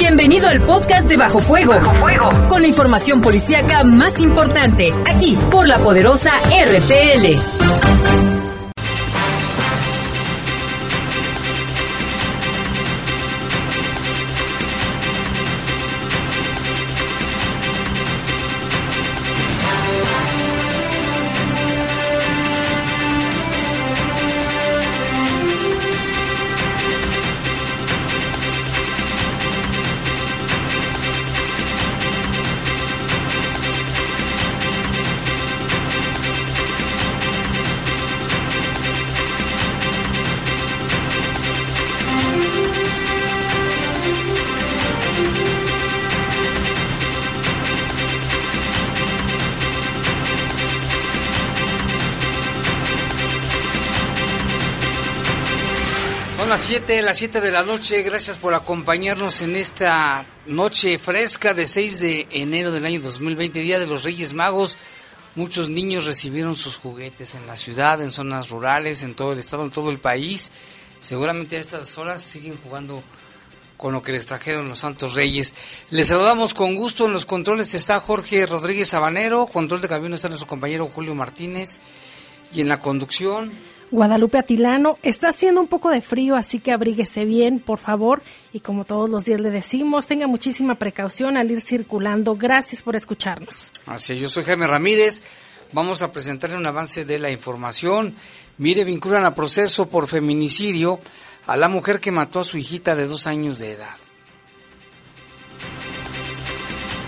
Bienvenido al podcast de Bajo Fuego. Bajo Fuego. Con la información policíaca más importante, aquí por la poderosa RPL. 7, las 7 de la noche. Gracias por acompañarnos en esta noche fresca de 6 de enero del año 2020, Día de los Reyes Magos. Muchos niños recibieron sus juguetes en la ciudad, en zonas rurales, en todo el estado, en todo el país. Seguramente a estas horas siguen jugando con lo que les trajeron los Santos Reyes. Les saludamos con gusto. En los controles está Jorge Rodríguez Sabanero. Control de camión está nuestro compañero Julio Martínez. Y en la conducción, Guadalupe Atilano, está haciendo un poco de frío, así que abríguese bien, por favor. Y como todos los días le decimos, tenga muchísima precaución al ir circulando. Gracias por escucharnos. Así, yo soy Jaime Ramírez. Vamos a presentarle un avance de la información. Mire, vinculan a proceso por feminicidio a la mujer que mató a su hijita de dos años de edad.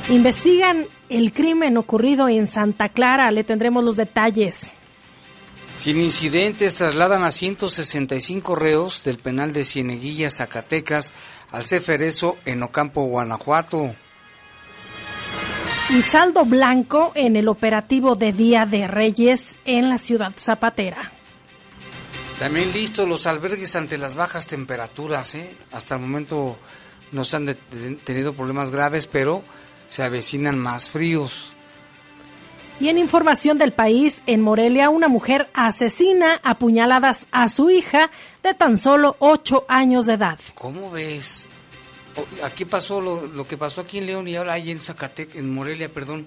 Investigan el crimen ocurrido en Santa Clara. Le tendremos los detalles. Sin incidentes, trasladan a 165 reos del penal de Cieneguilla, Zacatecas, al Ceferezo en Ocampo, Guanajuato. Y saldo blanco en el operativo de Día de Reyes en la ciudad zapatera. También listos los albergues ante las bajas temperaturas. ¿eh? Hasta el momento no se han tenido problemas graves, pero se avecinan más fríos. Y en información del país, en Morelia, una mujer asesina apuñaladas a su hija de tan solo 8 años de edad. ¿Cómo ves? Aquí pasó lo, que pasó aquí en León y ahora ahí en Zacatecas, en Morelia, perdón,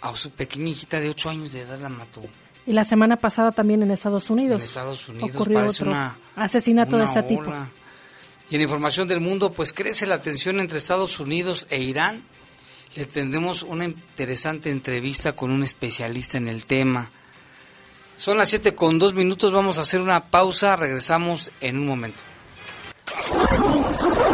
a su pequeña hijita de 8 años de edad la mató. Y la semana pasada también en Estados Unidos. En Estados Unidos ocurrió otro asesinato de este tipo. Y en información del mundo, pues crece la tensión entre Estados Unidos e Irán le tendremos una interesante entrevista con un especialista en el tema. Son las 7 con 2 minutos, vamos a hacer una pausa, regresamos en un momento.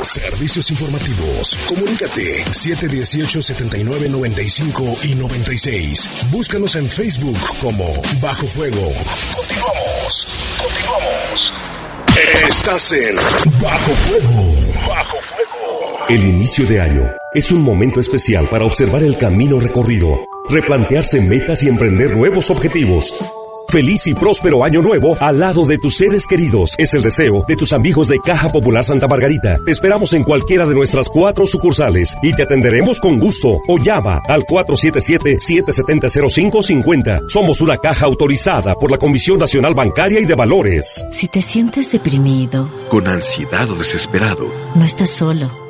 Servicios informativos. Comunícate 718-7995 y 96. Búscanos en Facebook como Bajo Fuego. Continuamos. Continuamos. Estás en Bajo Fuego. Bajo Fuego. El inicio de año es un momento especial para observar el camino recorrido, replantearse metas y emprender nuevos objetivos. Feliz y próspero año nuevo al lado de tus seres queridos. Es el deseo de tus amigos de Caja Popular Santa Margarita. Te esperamos en cualquiera de nuestras cuatro sucursales y te atenderemos con gusto o llama al 477-770-0550. Somos una caja autorizada por la Comisión Nacional Bancaria y de Valores. Si te sientes deprimido, con ansiedad o desesperado, no estás solo.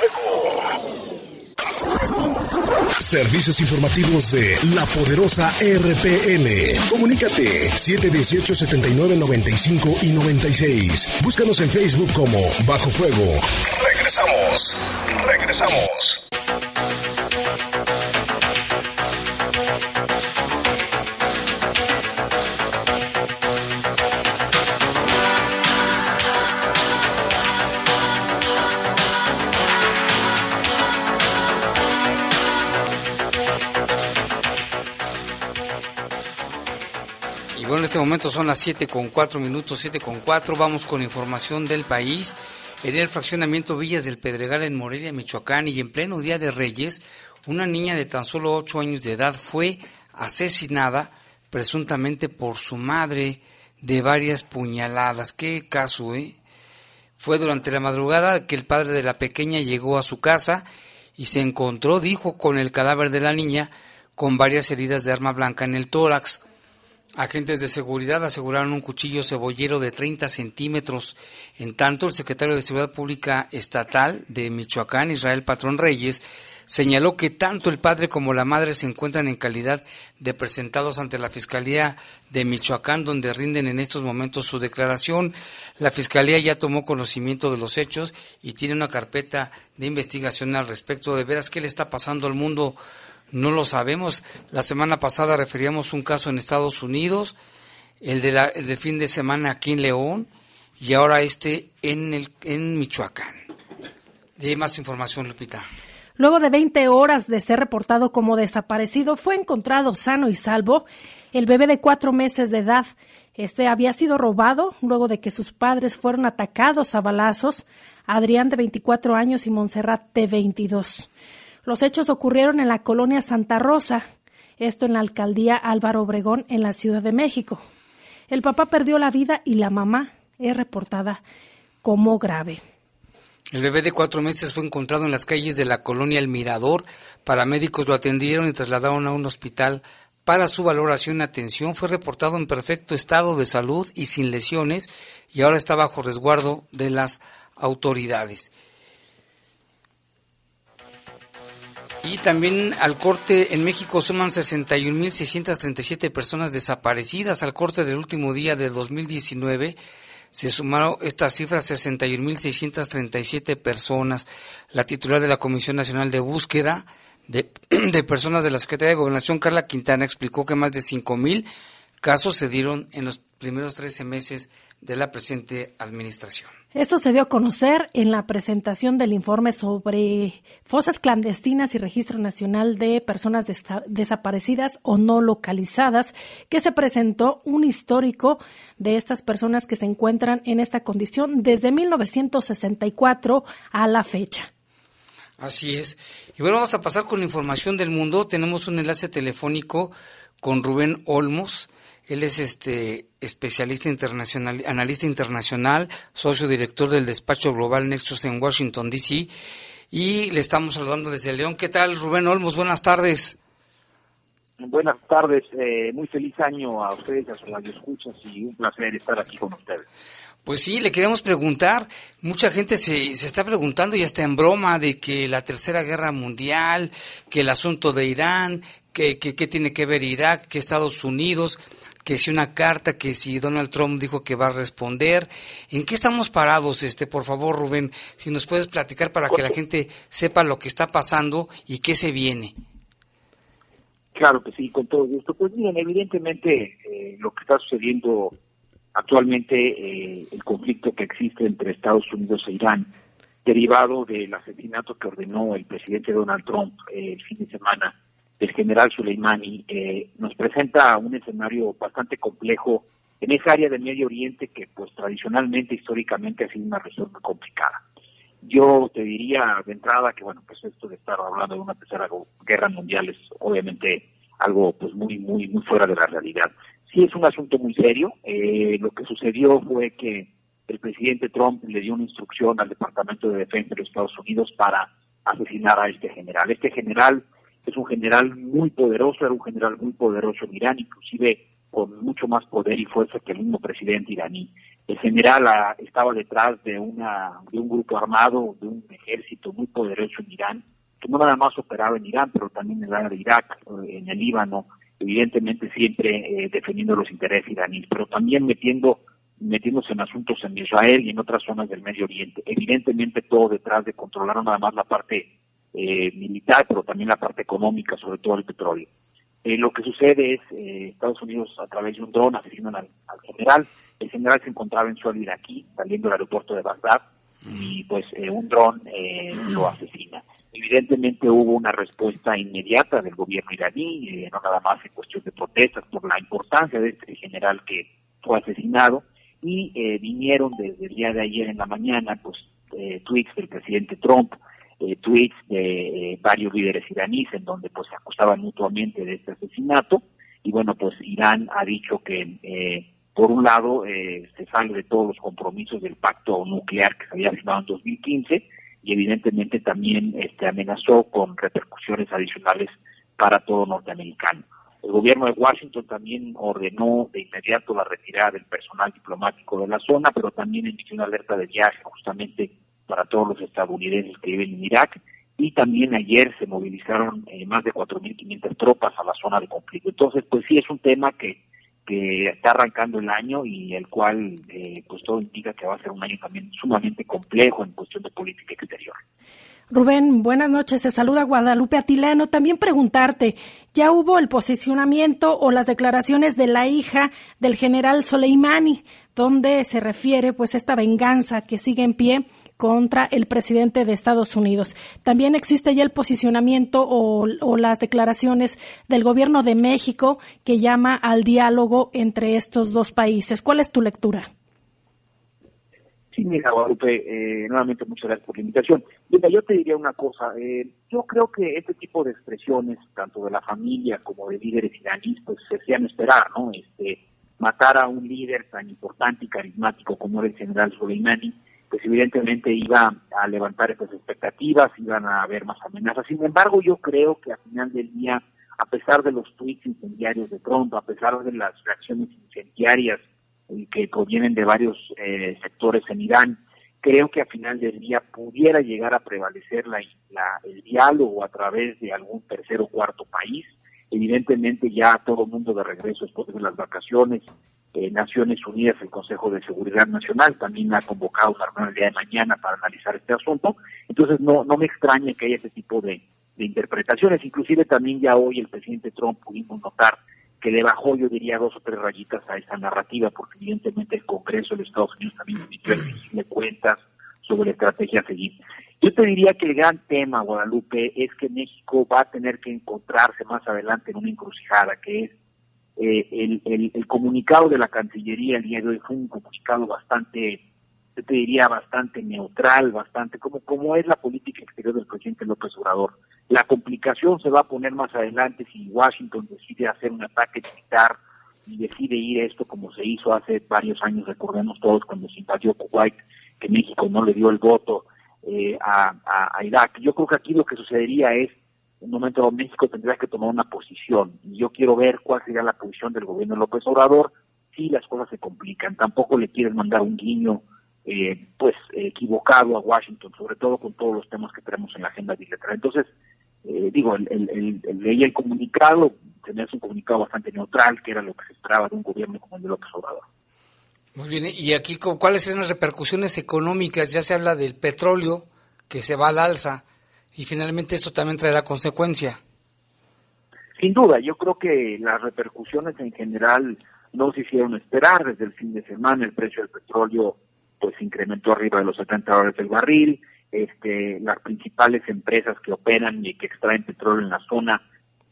Servicios informativos de la poderosa RPN. Comunícate 718 79 95 y 96. Búscanos en Facebook como Bajo Fuego. Regresamos. Regresamos. Momento son las 7 con 4 minutos, 7 con 4. Vamos con información del país. En el fraccionamiento Villas del Pedregal en Morelia, Michoacán, y en pleno Día de Reyes, una niña de tan solo ocho años de edad fue asesinada presuntamente por su madre de varias puñaladas. Qué caso, ¿eh? Fue durante la madrugada que el padre de la pequeña llegó a su casa y se encontró, dijo, con el cadáver de la niña con varias heridas de arma blanca en el tórax. Agentes de seguridad aseguraron un cuchillo cebollero de 30 centímetros. En tanto, el secretario de Seguridad Pública Estatal de Michoacán, Israel Patrón Reyes, señaló que tanto el padre como la madre se encuentran en calidad de presentados ante la Fiscalía de Michoacán, donde rinden en estos momentos su declaración. La Fiscalía ya tomó conocimiento de los hechos y tiene una carpeta de investigación al respecto. De veras, ¿qué le está pasando al mundo? No lo sabemos. La semana pasada referíamos un caso en Estados Unidos, el, de la, del fin de semana aquí en León y ahora este en, el, en Michoacán. Hay más información, Lupita. Luego de 20 horas de ser reportado como desaparecido, fue encontrado sano y salvo el bebé de cuatro meses de edad. Este había sido robado luego de que sus padres fueron atacados a balazos, Adrián de 24 años y Montserrat de 22. Los hechos ocurrieron en la colonia Santa Rosa, esto en la alcaldía Álvaro Obregón, en la Ciudad de México. El papá perdió la vida y la mamá es reportada como grave. El bebé de cuatro meses fue encontrado en las calles de la colonia El Mirador. Paramédicos lo atendieron y trasladaron a un hospital para su valoración y atención. Fue reportado en perfecto estado de salud y sin lesiones y ahora está bajo resguardo de las autoridades. Y también al corte en México suman 61.637 personas desaparecidas. Al corte del último día de 2019 se sumaron estas cifras 61.637 personas. La titular de la Comisión Nacional de Búsqueda de, Personas de la Secretaría de Gobernación, Carla Quintana, explicó que más de 5.000 casos se dieron en los primeros 13 meses de la presente administración. Esto se dio a conocer en la presentación del informe sobre fosas clandestinas y registro nacional de personas desaparecidas o no localizadas, que se presentó un histórico de estas personas que se encuentran en esta condición desde 1964 a la fecha. Así es. Y bueno, vamos a pasar con la información del mundo. Tenemos un enlace telefónico con Rubén Olmos. Él es este especialista internacional, analista internacional, socio director del despacho global Nexus en Washington D.C. Y le estamos saludando desde León. ¿Qué tal, Rubén Olmos? Buenas tardes. Buenas tardes, eh, muy feliz año a ustedes, a sus radioescuchas y un placer estar aquí con ustedes. Pues sí, le queremos preguntar, mucha gente se, se está preguntando y está en broma de que la Tercera Guerra Mundial, que el asunto de Irán, que, que, que tiene que ver Irak, que Estados Unidos, que si una carta, que si Donald Trump dijo que va a responder. ¿En qué estamos parados? Este, por favor, Rubén, si nos puedes platicar para que la gente sepa lo que está pasando y qué se viene. Claro que sí, con todo esto. Pues miren, evidentemente eh, lo que está sucediendo actualmente, eh, el conflicto que existe entre Estados Unidos e Irán, derivado del asesinato que ordenó el presidente Donald Trump eh, el fin de semana del general Soleimani, eh, nos presenta un escenario bastante complejo en esa área del Medio Oriente que pues tradicionalmente, históricamente ha sido una región muy complicada. Yo te diría de entrada que bueno, pues esto de estar hablando de una tercera guerra mundial es obviamente algo pues muy, muy, muy fuera de la realidad. Sí es un asunto muy serio. Eh, lo que sucedió fue que el presidente Trump le dio una instrucción al Departamento de Defensa de los Estados Unidos para asesinar a este general. Este general es un general muy poderoso, era un general muy poderoso en Irán, inclusive con mucho más poder y fuerza que el mismo presidente iraní. El general ah, estaba detrás de, una, de un grupo armado, de un ejército muy poderoso en Irán, que no nada más operaba en Irán, pero también en Irak, eh, en el Líbano, evidentemente siempre eh, defendiendo los intereses iraníes, pero también metiendo metiéndose en asuntos en Israel y en otras zonas del Medio Oriente. Evidentemente todo detrás de controlar nada más la parte eh, militar, pero también la parte económica, sobre todo el petróleo. Eh, lo que sucede es, eh, Estados Unidos a través de un dron asesinan al, general, el general se encontraba en suelo iraquí, saliendo del aeropuerto de Bagdad, y pues un dron lo asesina. Evidentemente hubo una respuesta inmediata del gobierno iraní, no nada más en cuestión de protestas por la importancia de este general que fue asesinado, y vinieron desde el día de ayer en la mañana, pues eh, tweets del presidente Trump, eh, tweets de varios líderes iraníes en donde pues se acusaban mutuamente de este asesinato y bueno pues Irán ha dicho que por un lado se sale de todos los compromisos del pacto nuclear que se había firmado en 2015 y evidentemente también este amenazó con repercusiones adicionales para todo norteamericano. El gobierno de Washington también ordenó de inmediato la retirada del personal diplomático de la zona, pero también emitió una alerta de viaje justamente para todos los estadounidenses que viven en Irak. Y también ayer se movilizaron eh, más de 4.500 tropas a la zona de conflicto. Entonces, pues sí, es un tema que, que está arrancando el año y el cual, eh, pues todo indica que va a ser un año también sumamente complejo en cuestión de política exterior. Rubén, buenas noches. Se saluda Guadalupe Atilano. También preguntarte, ¿ya hubo el posicionamiento o las declaraciones de la hija del general Soleimani, donde se refiere pues esta venganza que sigue en pie contra el presidente de Estados Unidos? También existe ya el posicionamiento o, o las declaraciones del gobierno de México que llama al diálogo entre estos dos países. ¿Cuál es tu lectura? Sí, mira, Guadalupe, eh, nuevamente muchas gracias por la invitación. Mira, yo te diría una cosa, eh, yo creo que este tipo de expresiones, tanto de la familia como de líderes iraníes, pues se hacían esperar, ¿no? Este, matar a un líder tan importante y carismático como era el general Soleimani, pues evidentemente iba a levantar estas expectativas, iban a haber más amenazas. Sin embargo, yo creo que al final del día, a pesar de los tweets incendiarios de Trump, a pesar de las reacciones incendiarias que provienen de varios eh, sectores en Irán, creo que a final del día pudiera llegar a prevalecer la, el diálogo a través de algún tercer o cuarto país. Evidentemente ya todo el mundo de regreso después de las vacaciones, eh, Naciones Unidas, el Consejo de Seguridad Nacional también ha convocado una reunión el día de mañana para analizar este asunto. Entonces no, no me extraña que haya este tipo de, de interpretaciones. Inclusive también ya hoy el presidente Trump pudimos notar que le bajó, yo diría, dos o tres rayitas a esta narrativa, porque evidentemente el Congreso de Estados Unidos también de cuentas sobre la estrategia a seguir. Yo te diría que el gran tema, Guadalupe, es que México va a tener que encontrarse más adelante en una encrucijada, que es eh, el, el, comunicado de la Cancillería el día de hoy fue un comunicado bastante, yo te diría, bastante neutral, bastante como, como es la política exterior del presidente López Obrador. La complicación se va a poner más adelante si Washington decide hacer un ataque militar y decide ir a esto como se hizo hace varios años, recordemos todos cuando se invadió Kuwait, que México no le dio el voto eh, a, Irak. Yo creo que aquí lo que sucedería es, un momento donde México tendría que tomar una posición, y yo quiero ver cuál sería la posición del gobierno de López Obrador si las cosas se complican. Tampoco le quieren mandar un guiño eh, pues equivocado a Washington, sobre todo con todos los temas que tenemos en la agenda bilateral. Entonces, eh, digo, el, el, el, leí el comunicado, tenía un comunicado bastante neutral, que era lo que se esperaba de un gobierno como el de López Obrador. Muy bien, y aquí, ¿cuáles son las repercusiones económicas? Ya se habla del petróleo, que se va al alza, y finalmente esto también traerá consecuencia. Sin duda, yo creo que las repercusiones en general no se hicieron esperar. Desde el fin de semana el precio del petróleo pues incrementó arriba de los 70 dólares el barril, este, las principales empresas que operan y que extraen petróleo en la zona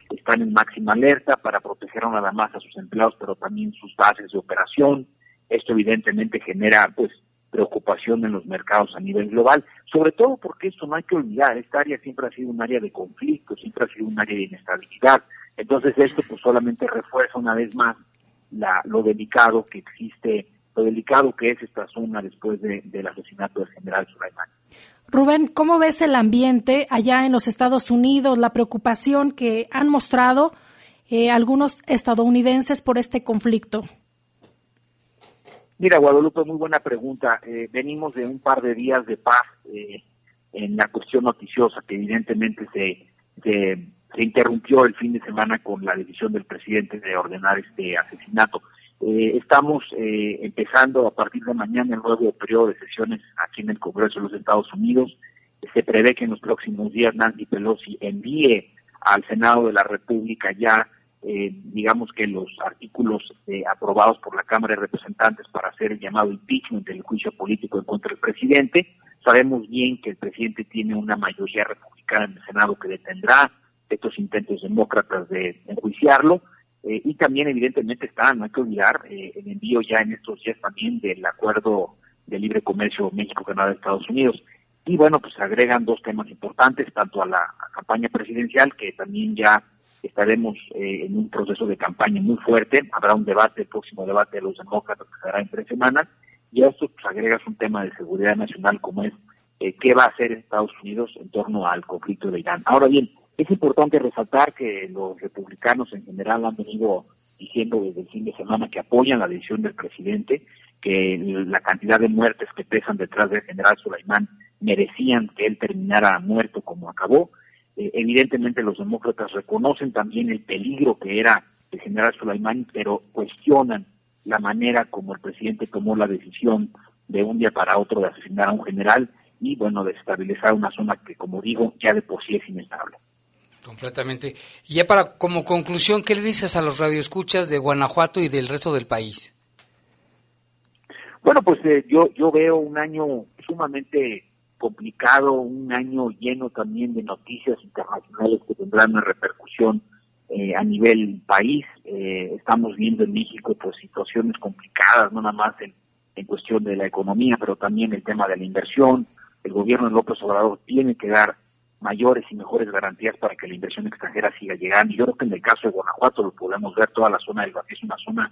están en máxima alerta para proteger nada más a sus empleados, pero también sus bases de operación. Esto evidentemente genera pues preocupación en los mercados a nivel global, sobre todo porque esto no hay que olvidar, esta área siempre ha sido un área de conflicto, siempre ha sido un área de inestabilidad. Entonces esto pues solamente refuerza una vez más la, lo delicado que existe, lo delicado que es esta zona después de, del asesinato del general Soleimani. Rubén, ¿cómo ves el ambiente allá en los Estados Unidos, la preocupación que han mostrado eh, algunos estadounidenses por este conflicto? Mira, Guadalupe, muy buena pregunta. Eh, venimos de un par de días de paz eh, en la cuestión noticiosa que evidentemente se, se, se, interrumpió el fin de semana con la decisión del presidente de ordenar este asesinato. Eh, estamos eh, empezando a partir de mañana el nuevo periodo de sesiones aquí en el Congreso de los Estados Unidos. Se prevé que en los próximos días Nancy Pelosi envíe al Senado de la República ya, eh, digamos que los artículos eh, aprobados por la Cámara de Representantes para hacer el llamado impeachment del juicio político en contra del presidente. Sabemos bien que el presidente tiene una mayoría republicana en el Senado que detendrá estos intentos demócratas de enjuiciarlo eh, y también, evidentemente, está, no hay que olvidar, eh, el envío ya en estos días también del acuerdo de libre comercio México, Canadá, Estados Unidos. Y bueno, pues agregan dos temas importantes, tanto a la campaña presidencial, que también ya estaremos eh, en un proceso de campaña muy fuerte, habrá un debate, el próximo debate de los demócratas que será en tres semanas, y a esto pues agregas un tema de seguridad nacional como es eh, qué va a hacer Estados Unidos en torno al conflicto de Irán. Ahora bien, es importante resaltar que los republicanos en general han venido diciendo desde el fin de semana que apoyan la decisión del presidente, que la cantidad de muertes que pesan detrás del general Sulaimán merecían que él terminara muerto como acabó. Eh, evidentemente los demócratas reconocen también el peligro que era el general Sulaimán, pero cuestionan la manera como el presidente tomó la decisión de un día para otro de asesinar a un general y, bueno, de estabilizar una zona que, como digo, ya de por sí es inestable. Completamente. Y ya para como conclusión, ¿qué le dices a los radioescuchas de Guanajuato y del resto del país? Bueno, pues eh, yo yo veo un año sumamente complicado, un año lleno también de noticias internacionales que tendrán una repercusión eh, a nivel país. Eh, estamos viendo en México pues situaciones complicadas, no nada más en, en cuestión de la economía, pero también el tema de la inversión, el gobierno de López Obrador tiene que dar mayores y mejores garantías para que la inversión extranjera siga llegando. Yo creo que en el caso de Guanajuato lo podemos ver, toda la zona del Valle es una zona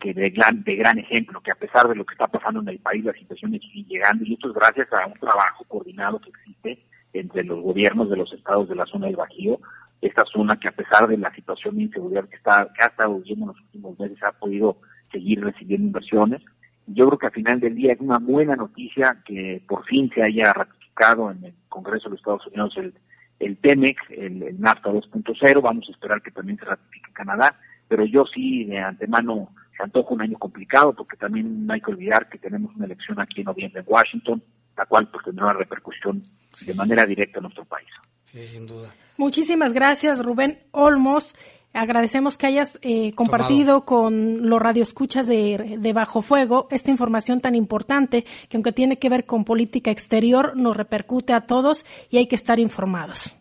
que de gran, de gran ejemplo, que a pesar de lo que está pasando en el país, las inversiones siguen llegando, y esto es gracias a un trabajo coordinado que existe entre los gobiernos de los estados de la zona del Bajío, esta zona que a pesar de la situación de inseguridad que, está, que ha estado viviendo en los últimos meses, ha podido seguir recibiendo inversiones. Yo creo que al final del día es una buena noticia que por fin se haya ratificado en el Congreso de los Estados Unidos el, el TEMEX, el, NAFTA 2.0, vamos a esperar que también se ratifique en Canadá, pero yo sí de antemano se antoja un año complicado porque también no hay que olvidar que tenemos una elección aquí en noviembre en Washington, la cual pues tendrá una repercusión de manera directa en nuestro país. Sí, sin duda. Muchísimas gracias, Rubén Olmos. Agradecemos que hayas eh, compartido con los radioescuchas de, de Bajo Fuego esta información tan importante que aunque tiene que ver con política exterior, nos repercute a todos y hay que estar informados.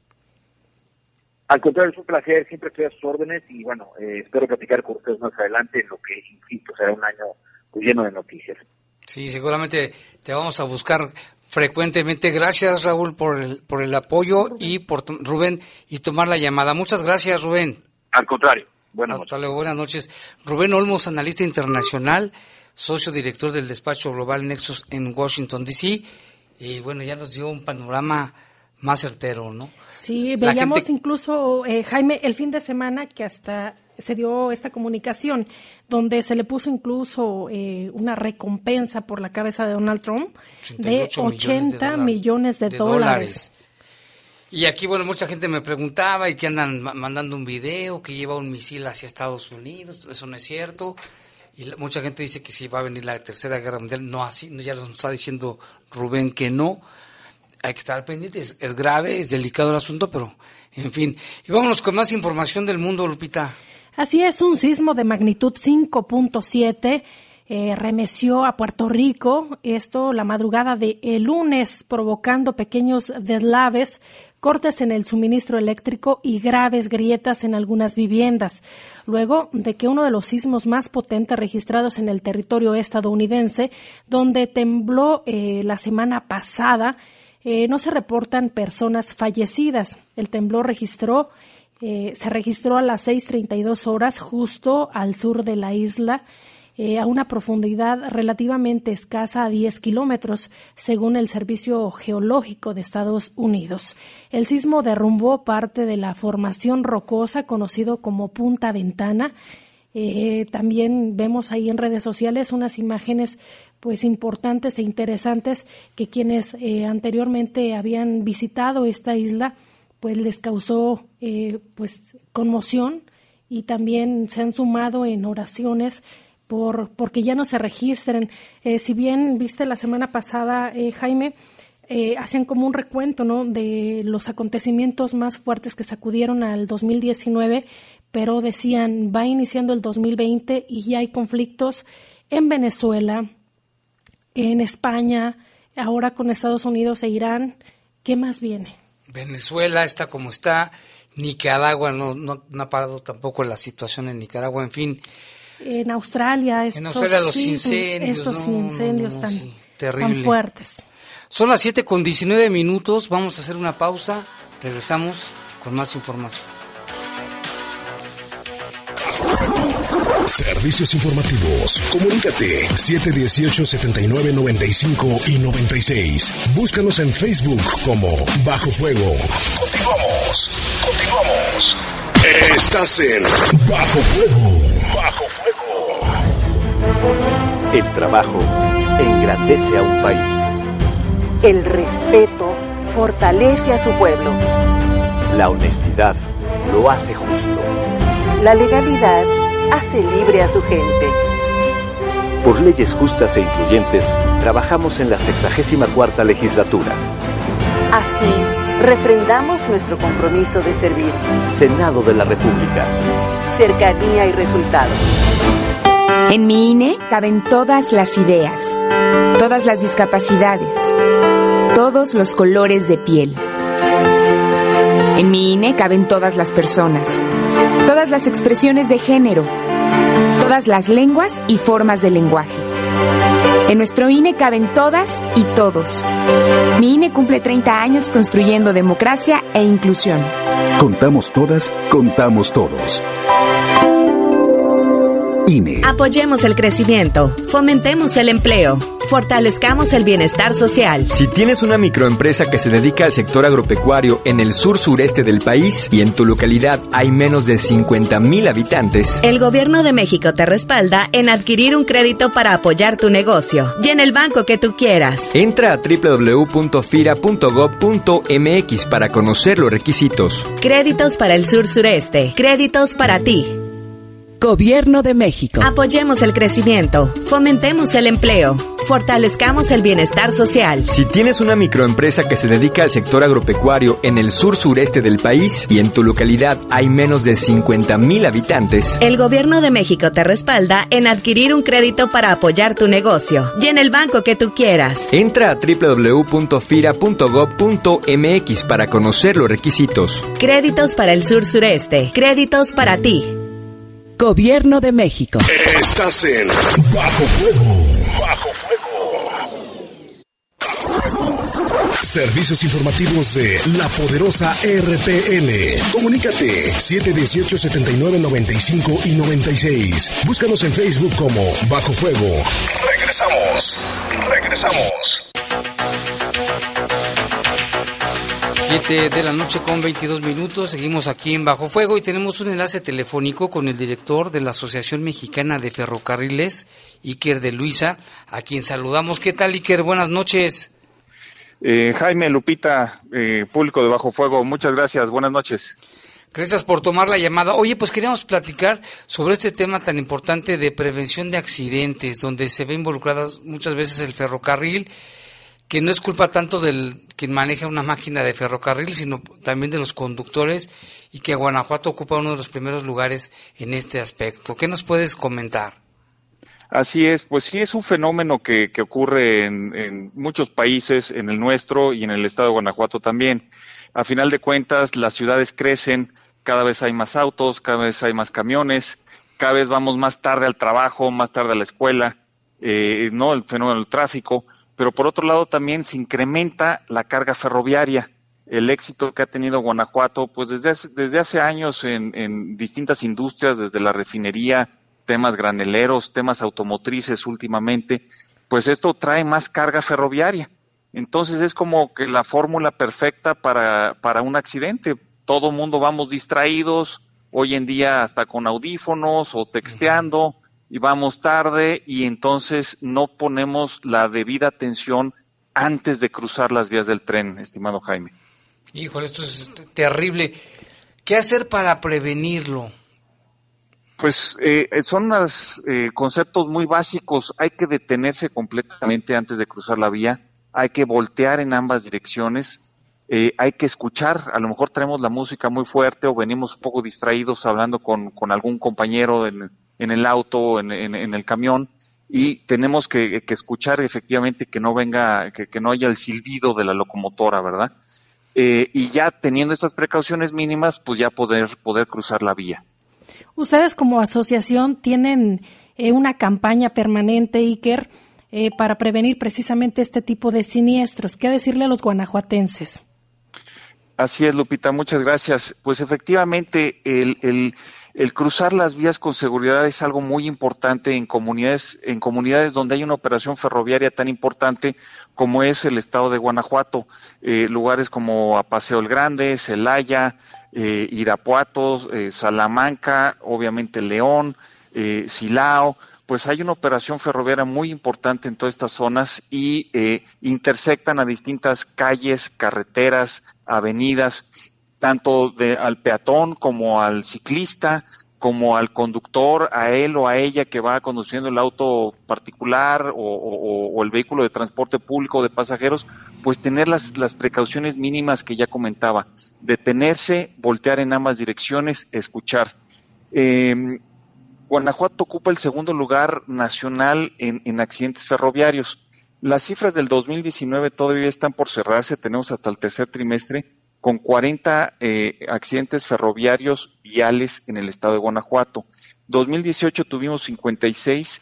Al contrario, es un placer, siempre estoy a sus órdenes y bueno, eh, espero platicar con ustedes más adelante, lo que, insisto, será un año pues, lleno de noticias. Sí, seguramente te vamos a buscar frecuentemente. Gracias, Raúl, por el, por el apoyo y por Rubén y tomar la llamada. Muchas gracias, Rubén. Al contrario. Buenas Hasta luego, buenas noches. Rubén Olmos, analista internacional, socio director del despacho Global Nexus en Washington, D.C. Y bueno, ya nos dio un panorama más certero, ¿no? Sí, veíamos incluso, eh, Jaime, el fin de semana que hasta se dio esta comunicación, donde se le puso incluso eh, una recompensa por la cabeza de Donald Trump de 80 millones de, dólares. Y aquí, bueno, mucha gente me preguntaba y que andan mandando un video que lleva un misil hacia Estados Unidos. Eso no es cierto. Y mucha gente dice que si va a venir la Tercera Guerra Mundial. No así, ya nos está diciendo Rubén que no. Hay que estar pendientes. Es, grave, es delicado el asunto, pero en fin. Y vámonos con más información del mundo, Lupita. Así es, un sismo de magnitud 5.7 eh, remeció a Puerto Rico, esto la madrugada de el lunes, provocando pequeños deslaves cortes en el suministro eléctrico y graves grietas en algunas viviendas, luego de que uno de los sismos más potentes registrados en el territorio estadounidense, donde tembló eh, la semana pasada, eh, no se reportan personas fallecidas. El temblor registró, eh, se registró a las 6.32 horas justo al sur de la isla eh, a una profundidad relativamente escasa a 10 kilómetros, según el Servicio Geológico de Estados Unidos. El sismo derrumbó parte de la formación rocosa conocido como Punta Ventana. Eh, también vemos ahí en redes sociales unas imágenes pues importantes e interesantes que quienes eh, anteriormente habían visitado esta isla pues les causó pues conmoción y también se han sumado en oraciones por porque ya no se registren. Eh, si bien viste la semana pasada, eh, Jaime, eh, hacían como un recuento ¿no? de los acontecimientos más fuertes que sacudieron al 2019, pero decían, va iniciando el 2020 y ya hay conflictos en Venezuela, en España, ahora con Estados Unidos e Irán. ¿Qué más viene? Venezuela está como está, Nicaragua no, no, no ha parado tampoco la situación en Nicaragua, en fin en Australia. en Australia los incendios. Estos incendios tan, Terrible. tan fuertes. Son las 7 con 19 minutos, vamos a hacer una pausa, regresamos con más información. Servicios informativos. Comunícate 718-7995 y 96. Búscanos en Facebook como Bajo Fuego. Continuamos. Continuamos. Estás en Bajo Fuego. Bajo Fuego. El trabajo engrandece a un país. El respeto fortalece a su pueblo. La honestidad lo hace justo. La legalidad hace libre a su gente. Por leyes justas e incluyentes, trabajamos en la 64 legislatura. Así, refrendamos nuestro compromiso de servir. Senado de la República. Cercanía y resultados. En mi INE caben todas las ideas, todas las discapacidades, todos los colores de piel. En mi INE caben todas las personas, todas las expresiones de género, todas las lenguas y formas de lenguaje. En nuestro INE caben todas y todos. Mi INE cumple 30 años construyendo democracia e inclusión. Contamos todas, contamos todos. INE. Apoyemos el crecimiento, fomentemos el empleo, fortalezcamos el bienestar social. Si tienes una microempresa que se dedica al sector agropecuario en el sur sureste del país y en tu localidad hay menos de 50 mil habitantes, el gobierno de México te respalda en adquirir un crédito para apoyar tu negocio y en el banco que tú quieras. Entra a www.fira.gov.mx para conocer los requisitos. Créditos para el sur sureste, créditos para ti. Gobierno de México. Apoyemos el crecimiento, fomentemos el empleo, fortalezcamos el bienestar social. Si tienes una microempresa que se dedica al sector agropecuario en el sur sureste del país y en tu localidad hay menos de 50 mil habitantes, el gobierno de México te respalda en adquirir un crédito para apoyar tu negocio y en el banco que tú quieras. Entra a www.fira.gov.mx para conocer los requisitos. Créditos para el sur sureste, créditos para ti. Gobierno de México. Estás en Bajo Fuego. Bajo Fuego. Servicios informativos de la poderosa RPN. Comunícate 718-7995 y 96. Búscanos en Facebook como Bajo Fuego. Regresamos. Regresamos. 7 de la noche con 22 minutos, seguimos aquí en Bajo Fuego y tenemos un enlace telefónico con el director de la Asociación Mexicana de Ferrocarriles, Iker de Luisa, a quien saludamos. ¿Qué tal, Iker? Buenas noches. Eh, Jaime Lupita, eh, público de Bajo Fuego, muchas gracias, buenas noches. Gracias por tomar la llamada. Oye, pues queríamos platicar sobre este tema tan importante de prevención de accidentes, donde se ve involucradas muchas veces el ferrocarril que no es culpa tanto del quien maneja una máquina de ferrocarril, sino también de los conductores y que Guanajuato ocupa uno de los primeros lugares en este aspecto. ¿Qué nos puedes comentar? Así es, pues sí es un fenómeno que, ocurre en, en, muchos países, en el nuestro y en el estado de Guanajuato también. A final de cuentas, las ciudades crecen, cada vez hay más autos, cada vez hay más camiones, cada vez vamos más tarde al trabajo, más tarde a la escuela, eh, no el fenómeno del tráfico pero por otro lado también se incrementa la carga ferroviaria. El éxito que ha tenido Guanajuato, pues desde hace, desde hace años en, en distintas industrias, desde la refinería, temas graneleros, temas automotrices últimamente, pues esto trae más carga ferroviaria. Entonces es como que la fórmula perfecta para, para un accidente. Todo mundo vamos distraídos, hoy en día hasta con audífonos o texteando, y vamos tarde y entonces no ponemos la debida atención antes de cruzar las vías del tren, estimado Jaime. Híjole, esto es terrible. ¿Qué hacer para prevenirlo? Pues eh, son unos eh, conceptos muy básicos. Hay que detenerse completamente antes de cruzar la vía. Hay que voltear en ambas direcciones. Eh, hay que escuchar. A lo mejor traemos la música muy fuerte o venimos un poco distraídos hablando con, con algún compañero en, en el auto, en, en, en el camión, y tenemos que, que, escuchar efectivamente que no venga, que, que, no haya el silbido de la locomotora, ¿verdad? Eh, y ya teniendo estas precauciones mínimas, pues ya poder, poder cruzar la vía. Ustedes como asociación tienen eh, una campaña permanente, Iker, eh, para prevenir precisamente este tipo de siniestros. ¿Qué decirle a los guanajuatenses? Así es, Lupita, muchas gracias. Pues efectivamente, el, el, el, cruzar las vías con seguridad es algo muy importante en comunidades, en comunidades donde hay una operación ferroviaria tan importante como es el estado de Guanajuato. Eh, lugares como Apaseo el Grande, Celaya, eh, Irapuato, eh, Salamanca, obviamente León, eh, Silao, pues hay una operación ferroviaria muy importante en todas estas zonas y intersectan a distintas calles, carreteras, avenidas, tanto de, al peatón como al ciclista, como al conductor, a él o a ella que va conduciendo el auto particular o, el vehículo de transporte público de pasajeros, pues tener las, precauciones mínimas que ya comentaba, detenerse, voltear en ambas direcciones, escuchar. Eh, Guanajuato ocupa el segundo lugar nacional en, en, accidentes ferroviarios. Las cifras del 2019 todavía están por cerrarse, tenemos hasta el tercer trimestre, con 40 eh, accidentes ferroviarios viales en el estado de Guanajuato. 2018 tuvimos 56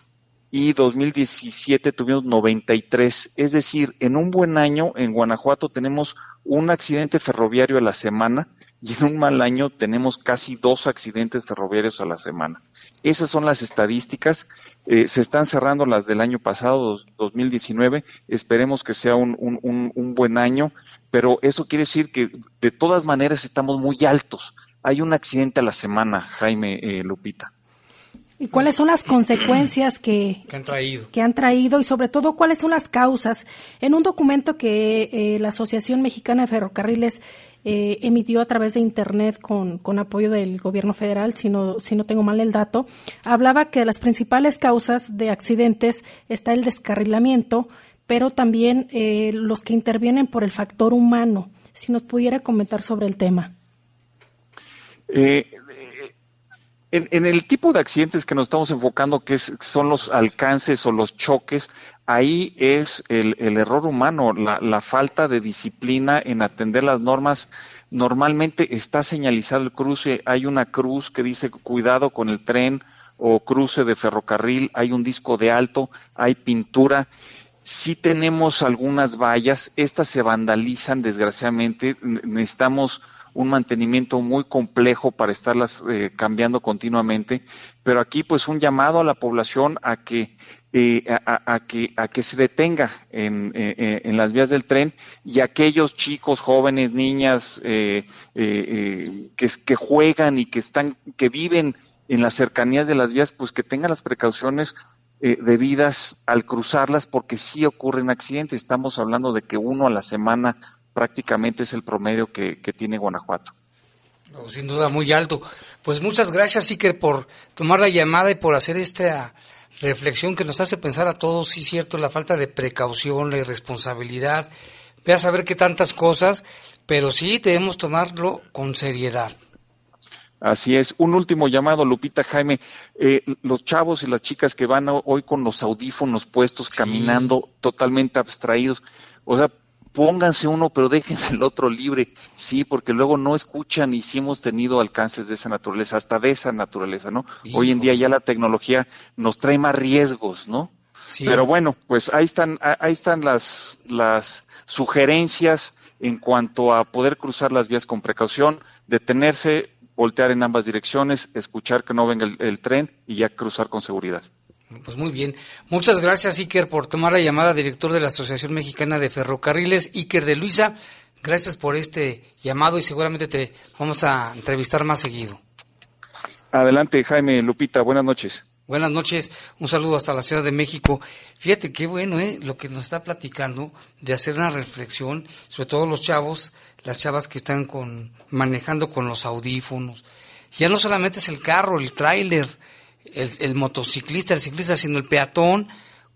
y 2017 tuvimos 93. Es decir, en un buen año en Guanajuato tenemos un accidente ferroviario a la semana y en un mal año tenemos casi dos accidentes ferroviarios a la semana. Esas son las estadísticas. Eh, se están cerrando las del año pasado, dos, 2019. Esperemos que sea un, un, un, buen año, pero eso quiere decir que de todas maneras estamos muy altos. Hay un accidente a la semana, Jaime eh, Lupita. ¿Y cuáles son las consecuencias que, que, han traído? que han traído y sobre todo cuáles son las causas? En un documento que eh, la Asociación Mexicana de Ferrocarriles eh, emitió a través de Internet con, con, apoyo del gobierno federal, si no, si no tengo mal el dato, hablaba que las principales causas de accidentes está el descarrilamiento, pero también eh, los que intervienen por el factor humano. Si nos pudiera comentar sobre el tema. Eh, en, en, el tipo de accidentes que nos estamos enfocando, que es, son los alcances o los choques, ahí es el, error humano, la, falta de disciplina en atender las normas. Normalmente está señalizado el cruce, hay una cruz que dice cuidado con el tren o cruce de ferrocarril, hay un disco de alto, hay pintura. Sí tenemos algunas vallas, estas se vandalizan desgraciadamente, necesitamos un mantenimiento muy complejo para estarlas eh, cambiando continuamente, pero aquí pues un llamado a la población a que eh, a, que a que se detenga en, eh, en, las vías del tren y aquellos chicos, jóvenes, niñas que, que juegan y que están que viven en las cercanías de las vías, pues que tengan las precauciones debidas al cruzarlas, porque sí ocurren accidentes. Estamos hablando de que uno a la semana prácticamente es el promedio que, que tiene Guanajuato. No, sin duda muy alto. Pues muchas gracias, Iker, por tomar la llamada y por hacer esta reflexión que nos hace pensar a todos, sí cierto, la falta de precaución, la irresponsabilidad. Ve a saber qué tantas cosas, pero sí debemos tomarlo con seriedad. Así es. Un último llamado, Lupita Jaime. Eh, los chavos y las chicas que van hoy con los audífonos puestos, sí. caminando totalmente abstraídos. O sea, pónganse uno, pero déjense el otro libre, sí, porque luego no escuchan y sí hemos tenido alcances de esa naturaleza, hasta de esa naturaleza, ¿no? Hijo. Hoy en día ya la tecnología nos trae más riesgos, ¿no? Sí. Pero bueno, pues ahí están, ahí están las, las sugerencias en cuanto a poder cruzar las vías con precaución, detenerse, voltear en ambas direcciones, escuchar que no venga el, el tren y ya cruzar con seguridad. Pues muy bien. Muchas gracias, Iker, por tomar la llamada, director de la Asociación Mexicana de Ferrocarriles, Iker de Luisa. Gracias por este llamado y seguramente te vamos a entrevistar más seguido. Adelante, Jaime Lupita. Buenas noches. Buenas noches, un saludo hasta la Ciudad de México. Fíjate qué bueno, ¿eh? Lo que nos está platicando de hacer una reflexión, sobre todo los chavos, las chavas que están con manejando con los audífonos. Ya no solamente es el carro, el tráiler, el, el, motociclista, el ciclista, sino el peatón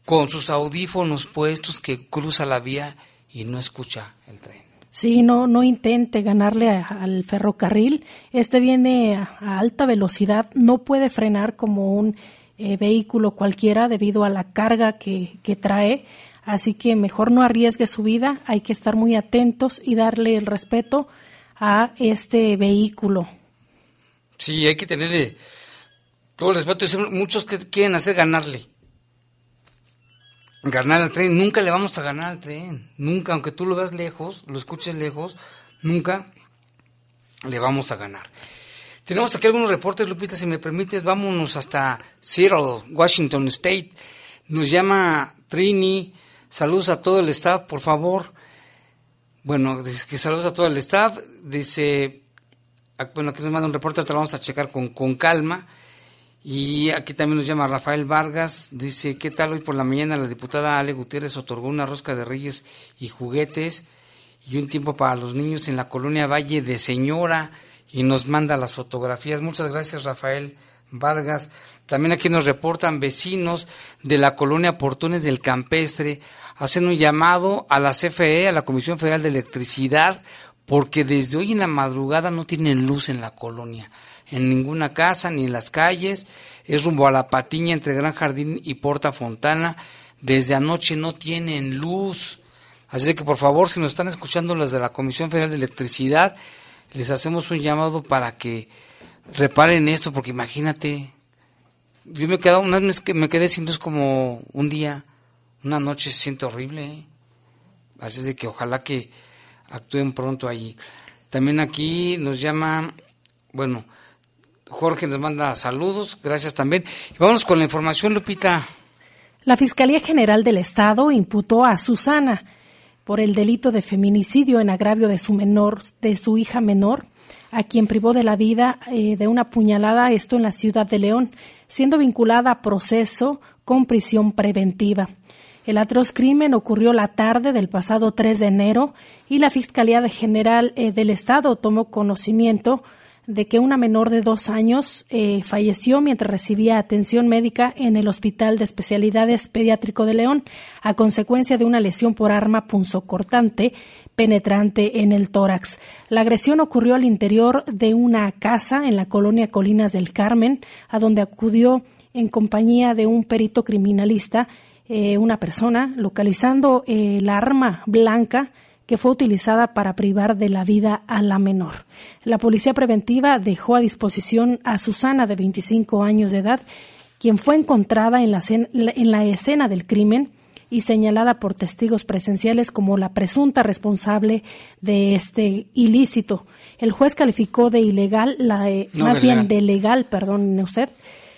con sus audífonos puestos que cruza la vía y no escucha el tren. Sí, no, no intente ganarle a, al ferrocarril. Este viene a, a, alta velocidad, no puede frenar como un eh, vehículo cualquiera debido a la carga que, que trae. Así que mejor no arriesgue su vida, hay que estar muy atentos y darle el respeto a este vehículo. Sí, hay que tenerle todo el respeto. Muchos que quieren hacer ganarle. ganar al tren. Nunca le vamos a ganar al tren. Nunca, aunque tú lo veas lejos, lo escuches lejos, nunca le vamos a ganar. Tenemos aquí algunos reportes, Lupita, si me permites, vámonos hasta Seattle, Washington State. Nos llama Trini. Saludos a todo el staff, por favor. Bueno, dice que saludos a todo el staff. Dice, ah, bueno, aquí nos manda un reporte, te lo vamos a checar con, con calma. Y aquí también nos llama Rafael Vargas, dice, ¿qué tal hoy por la mañana la diputada Ale Gutiérrez otorgó una rosca de reyes y juguetes y un tiempo para los niños en la colonia Valle de Señora y nos manda las fotografías. Muchas gracias Rafael Vargas. También aquí nos reportan vecinos de la colonia Portones del Campestre, hacen un llamado a la CFE, a la Comisión Federal de Electricidad, porque desde hoy en la madrugada no tienen luz en la colonia en ninguna casa ni en las calles. Es rumbo a la patiña entre Gran Jardín y Porta Fontana. Desde anoche no tienen luz. Así que por favor, si nos están escuchando las de la Comisión Federal de Electricidad, les hacemos un llamado para que reparen esto, porque imagínate, yo me quedé una vez que me quedé sin luz como un día, una noche se siente horrible. ¿eh? Así es de que ojalá que actúen pronto allí. También aquí nos llama, bueno, Jorge nos manda saludos, gracias también. Y vamos con la información, Lupita. La Fiscalía General del Estado imputó a Susana por el delito de feminicidio en agravio de su menor, de su hija menor, a quien privó de la vida eh, de una puñalada, esto en la ciudad de León, siendo vinculada a proceso con prisión preventiva. El atroz crimen ocurrió la tarde del pasado 3 de enero y la Fiscalía General eh, del Estado tomó conocimiento de que una menor de dos años eh, falleció mientras recibía atención médica en el Hospital de Especialidades Pediátrico de León a consecuencia de una lesión por arma punzocortante penetrante en el tórax. La agresión ocurrió al interior de una casa en la colonia Colinas del Carmen, a donde acudió en compañía de un perito criminalista eh, una persona, localizando eh, la arma blanca que fue utilizada para privar de la vida a la menor. La policía preventiva dejó a disposición a Susana, de 25 años de edad, quien fue encontrada en la, en la escena del crimen y señalada por testigos presenciales como la presunta responsable de este ilícito. El juez calificó de ilegal, la, más bien de legal, perdón usted,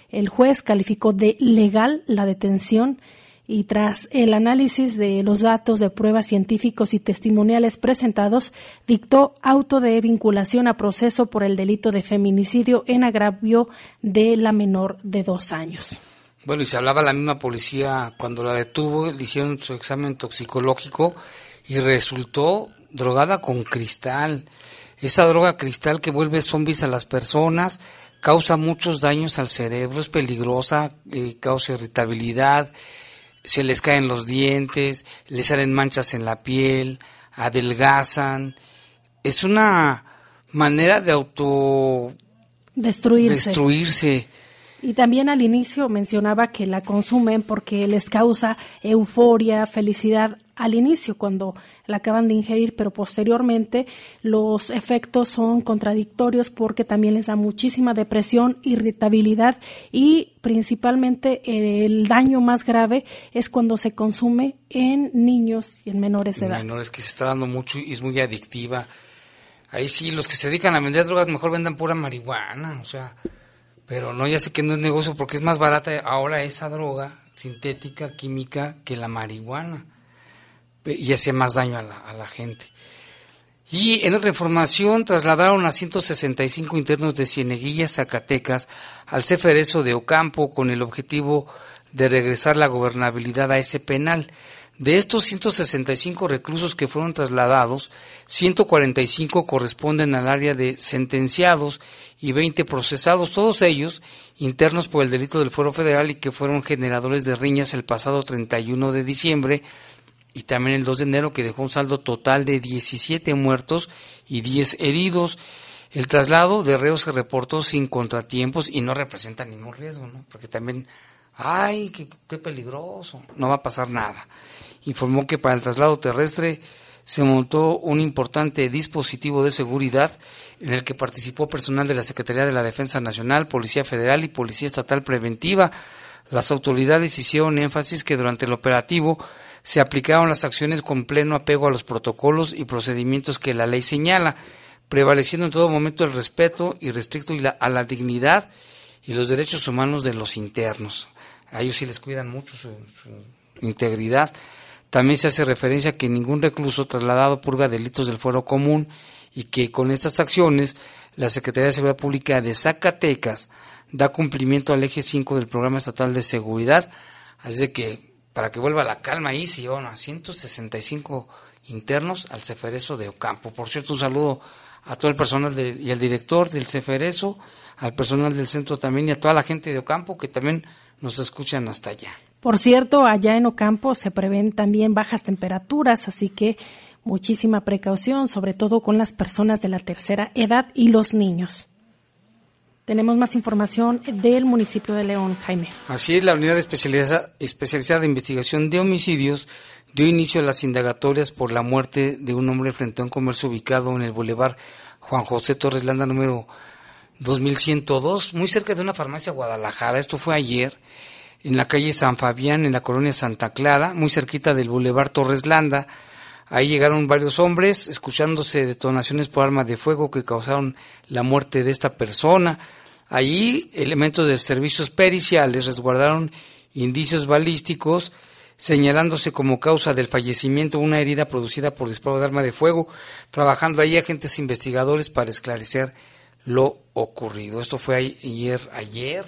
el juez calificó de legal la detención y tras el análisis de los datos de pruebas científicos y testimoniales presentados, dictó auto de vinculación a proceso por el delito de feminicidio en agravio de la menor de dos años. Bueno, y se hablaba la misma policía cuando la detuvo, le hicieron su examen toxicológico y resultó drogada con cristal. Esa droga cristal que vuelve zombies a las personas, causa muchos daños al cerebro, es peligrosa, eh, causa irritabilidad, se les caen los dientes, les salen manchas en la piel, adelgazan. Es una manera de auto destruirse. Y también al inicio mencionaba que la consumen porque les causa euforia, felicidad al inicio cuando la acaban de ingerir, pero posteriormente los efectos son contradictorios porque también les da muchísima depresión, irritabilidad y principalmente el daño más grave es cuando se consume en niños y en menores de edad. Menores que se está dando mucho y es muy adictiva. Ahí sí, los que se dedican a vender drogas mejor vendan pura marihuana, o sea, pero no, ya sé que no es negocio porque es más barata ahora esa droga sintética, química, que la marihuana. Y hacía más daño a la, a la gente. Y en otra información, trasladaron a 165 internos de Cieneguilla, Zacatecas, al Ceferezo de Ocampo con el objetivo de regresar la gobernabilidad a ese penal. De estos 165 reclusos que fueron trasladados, 145 corresponden al área de sentenciados y 20 procesados, todos ellos internos por el delito del Foro Federal y que fueron generadores de riñas el pasado 31 de diciembre y también el 2 de enero que dejó un saldo total de 17 muertos y 10 heridos. El traslado de reos se reportó sin contratiempos y no representa ningún riesgo, ¿no? Porque también, ay, qué, qué peligroso, no va a pasar nada informó que para el traslado terrestre se montó un importante dispositivo de seguridad en el que participó personal de la Secretaría de la Defensa Nacional, Policía Federal y Policía Estatal Preventiva Las autoridades hicieron énfasis que durante el operativo se aplicaron las acciones con pleno apego a los protocolos y procedimientos que la ley señala, prevaleciendo en todo momento el respeto y restricto a la dignidad y los derechos humanos de los internos. A ellos sí les cuidan mucho su, integridad. También se hace referencia a que ningún recluso trasladado purga delitos del fuero común y que con estas acciones la Secretaría de Seguridad Pública de Zacatecas da cumplimiento al eje 5 del Programa Estatal de Seguridad. Así que, para que vuelva la calma ahí, se llevaron a 165 internos al Ceferezo de Ocampo. Por cierto, un saludo a todo el personal y al director del Ceferezo, al personal del centro también y a toda la gente de Ocampo que también nos escuchan hasta allá. Por cierto, allá en Ocampo se prevén también bajas temperaturas, así que muchísima precaución, sobre todo con las personas de la tercera edad y los niños. Tenemos más información del municipio de León, Jaime. Así es, la unidad especializada, de investigación de homicidios dio inicio a las indagatorias por la muerte de un hombre frente a un comercio ubicado en el bulevar Juan José Torres Landa número 2102, muy cerca de una farmacia Guadalajara. Esto fue ayer en la calle San Fabián, en la colonia Santa Clara, muy cerquita del bulevar Torres Landa. Ahí llegaron varios hombres, escuchándose detonaciones por arma de fuego que causaron la muerte de esta persona. Allí, elementos de servicios periciales resguardaron indicios balísticos, señalándose como causa del fallecimiento una herida producida por disparo de arma de fuego, trabajando ahí agentes investigadores para esclarecer lo ocurrido. Esto fue ayer, ayer,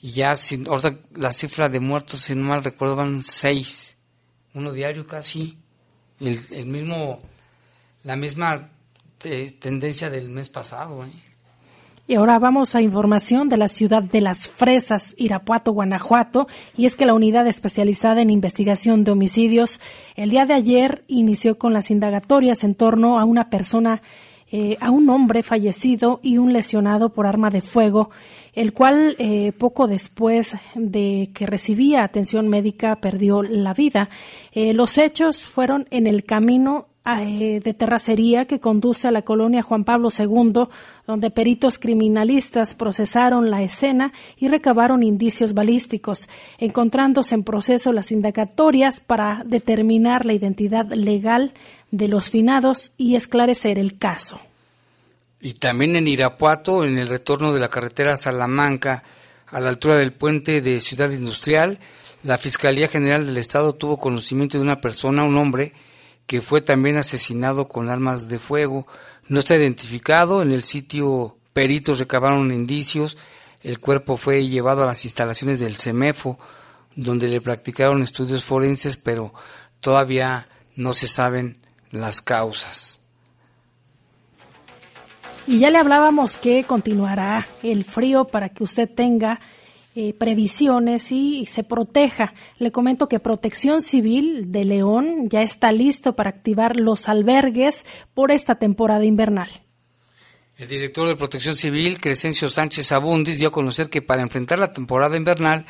y ya sin, ahorita la cifra de muertos, si no mal recuerdo, van seis, uno diario casi el, mismo, la misma tendencia del mes pasado. ¿eh? Y ahora vamos a información de la ciudad de Las Fresas, Irapuato, Guanajuato, y es que la unidad especializada en investigación de homicidios el día de ayer inició con las indagatorias en torno a una persona eh, a un hombre fallecido y un lesionado por arma de fuego, el cual eh, poco después de que recibía atención médica perdió la vida. Eh, los hechos fueron en el camino de terracería que conduce a la colonia Juan Pablo II, donde peritos criminalistas procesaron la escena y recabaron indicios balísticos, encontrándose en proceso las indagatorias para determinar la identidad legal de los finados y esclarecer el caso. Y también en Irapuato, en el retorno de la carretera Salamanca, a la altura del puente de Ciudad Industrial, la Fiscalía General del Estado tuvo conocimiento de una persona, un hombre, que fue también asesinado con armas de fuego. No está identificado, en el sitio peritos recabaron indicios, el cuerpo fue llevado a las instalaciones del CEMEFO, donde le practicaron estudios forenses, pero todavía no se saben las causas. Y ya le hablábamos que continuará el frío para que usted tenga eh, previsiones y, se proteja. Le comento que Protección Civil de León ya está listo para activar los albergues por esta temporada invernal. El director de Protección Civil, Crescencio Sánchez Abundis, dio a conocer que para enfrentar la temporada invernal,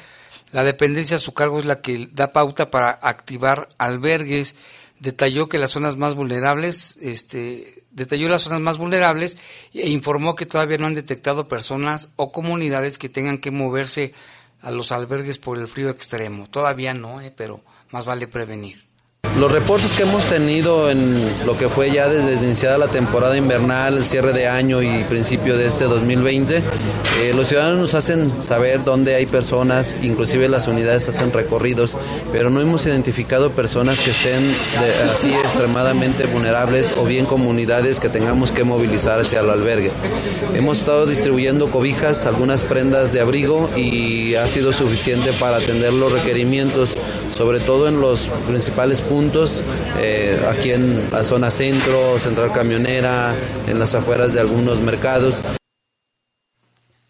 la dependencia a su cargo es la que da pauta para activar albergues detalló que las zonas más vulnerables, este, detalló las zonas más vulnerables e informó que todavía no han detectado personas o comunidades que tengan que moverse a los albergues por el frío extremo. Todavía no, eh, pero más vale prevenir. Los reportes que hemos tenido en lo que fue ya desde iniciada la temporada invernal, el cierre de año y principio de este 2020, eh, los ciudadanos nos hacen saber dónde hay personas, inclusive las unidades hacen recorridos, pero no hemos identificado personas que estén así extremadamente vulnerables o bien comunidades que tengamos que movilizar hacia el albergue. Hemos estado distribuyendo cobijas, algunas prendas de abrigo y ha sido suficiente para atender los requerimientos, sobre todo en los principales puntos eh, aquí en la zona centro, central camionera, en las afueras de algunos mercados.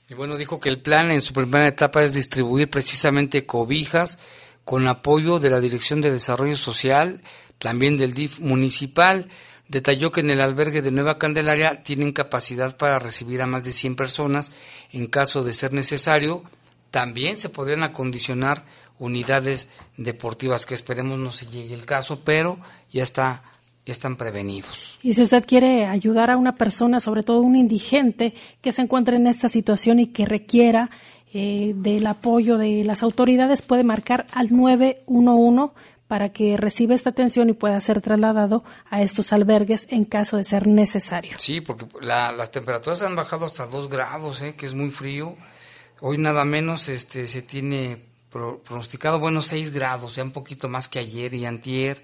Y bueno, dijo que el plan en su primera etapa es distribuir precisamente cobijas con apoyo de la Dirección de Desarrollo Social, también del DIF municipal. Detalló que en el albergue de Nueva Candelaria tienen capacidad para recibir a más de 100 personas en caso de ser necesario. También se podrían acondicionar unidades deportivas que esperemos no se llegue el caso, pero ya está ya están prevenidos. Y si usted quiere ayudar a una persona, sobre todo un indigente que se encuentre en esta situación y que requiera eh, del apoyo de las autoridades puede marcar al 911 para que reciba esta atención y pueda ser trasladado a estos albergues en caso de ser necesario. Sí, porque las temperaturas han bajado hasta 2 grados, ¿eh? que es muy frío. Hoy nada menos este, se tiene pronosticado, bueno, 6 grados, ya un poquito más que ayer y antier.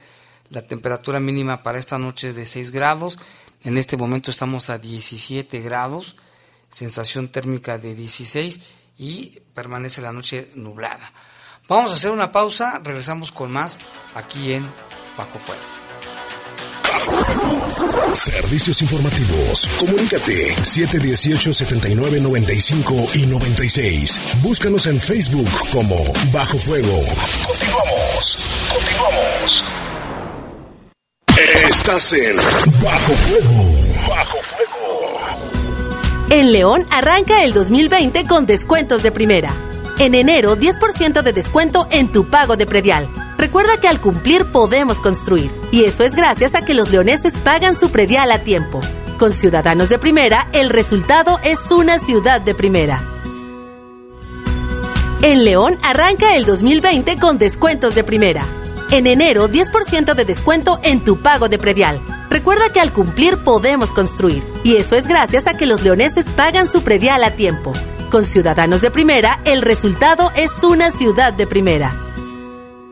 La temperatura mínima para esta noche es de 6 grados. En este momento estamos a 17 grados, sensación térmica de 16 y permanece la noche nublada. Vamos a hacer una pausa, regresamos con más aquí en Bajo Fuego. Servicios informativos. Comunícate 718-7995 y 96. Búscanos en Facebook como Bajo Fuego. Continuamos. Continuamos. Estás en Bajo Fuego. Bajo Fuego. En León arranca el 2020 con descuentos de primera. En enero, 10% de descuento en tu pago de predial. Recuerda que al cumplir podemos construir, y eso es gracias a que los leoneses pagan su predial a tiempo. Con Ciudadanos de Primera, el resultado es una ciudad de primera. En León arranca el 2020 con descuentos de primera. En enero, 10% de descuento en tu pago de predial. Recuerda que al cumplir podemos construir, y eso es gracias a que los leoneses pagan su predial a tiempo. Con Ciudadanos de Primera, el resultado es una ciudad de primera.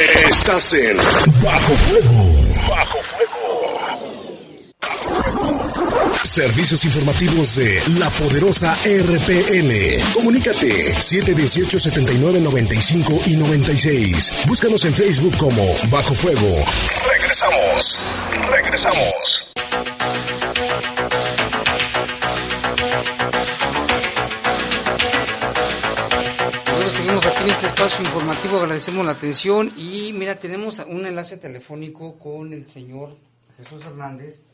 Estás en Bajo Fuego. Bajo Fuego. Servicios informativos de la poderosa RPN. Comunícate 718-7995 y 96. Búscanos en Facebook como Bajo Fuego. Regresamos. Regresamos. Aquí en este espacio informativo, agradecemos la atención y mira, tenemos un enlace telefónico con el señor Jesús Hernández.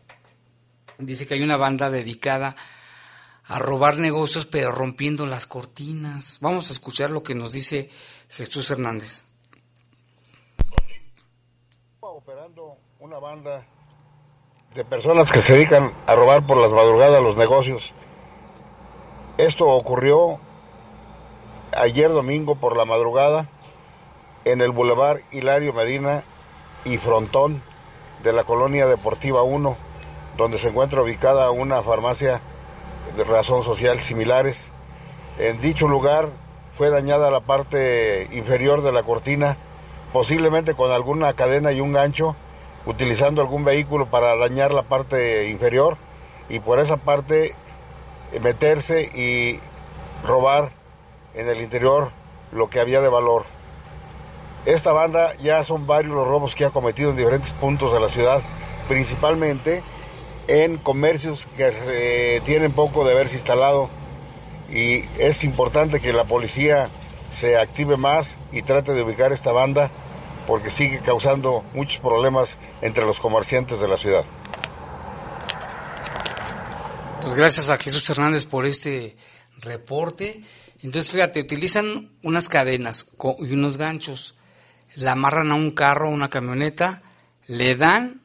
Dice que hay una banda dedicada a robar negocios, pero rompiendo las cortinas. Vamos a escuchar lo que nos dice Jesús Hernández. Operando una banda de personas que se dedican a robar por las madrugadas los negocios. Esto ocurrió ayer domingo por la madrugada en el Boulevard Hilario Medina y Frontón de la colonia deportiva 1, donde se encuentra ubicada una farmacia de razón social similares. En dicho lugar fue dañada la parte inferior de la cortina, posiblemente con alguna cadena y un gancho, utilizando algún vehículo para dañar la parte inferior y por esa parte meterse y robar en el interior lo que había de valor. Esta banda ya son varios los robos que ha cometido en diferentes puntos de la ciudad, principalmente en comercios que eh, tienen poco de haberse instalado y es importante que la policía se active más y trate de ubicar esta banda porque sigue causando muchos problemas entre los comerciantes de la ciudad. Pues gracias a Jesús Hernández por este reporte. Entonces, fíjate, utilizan unas cadenas y unos ganchos, la amarran a un carro, a una camioneta, le dan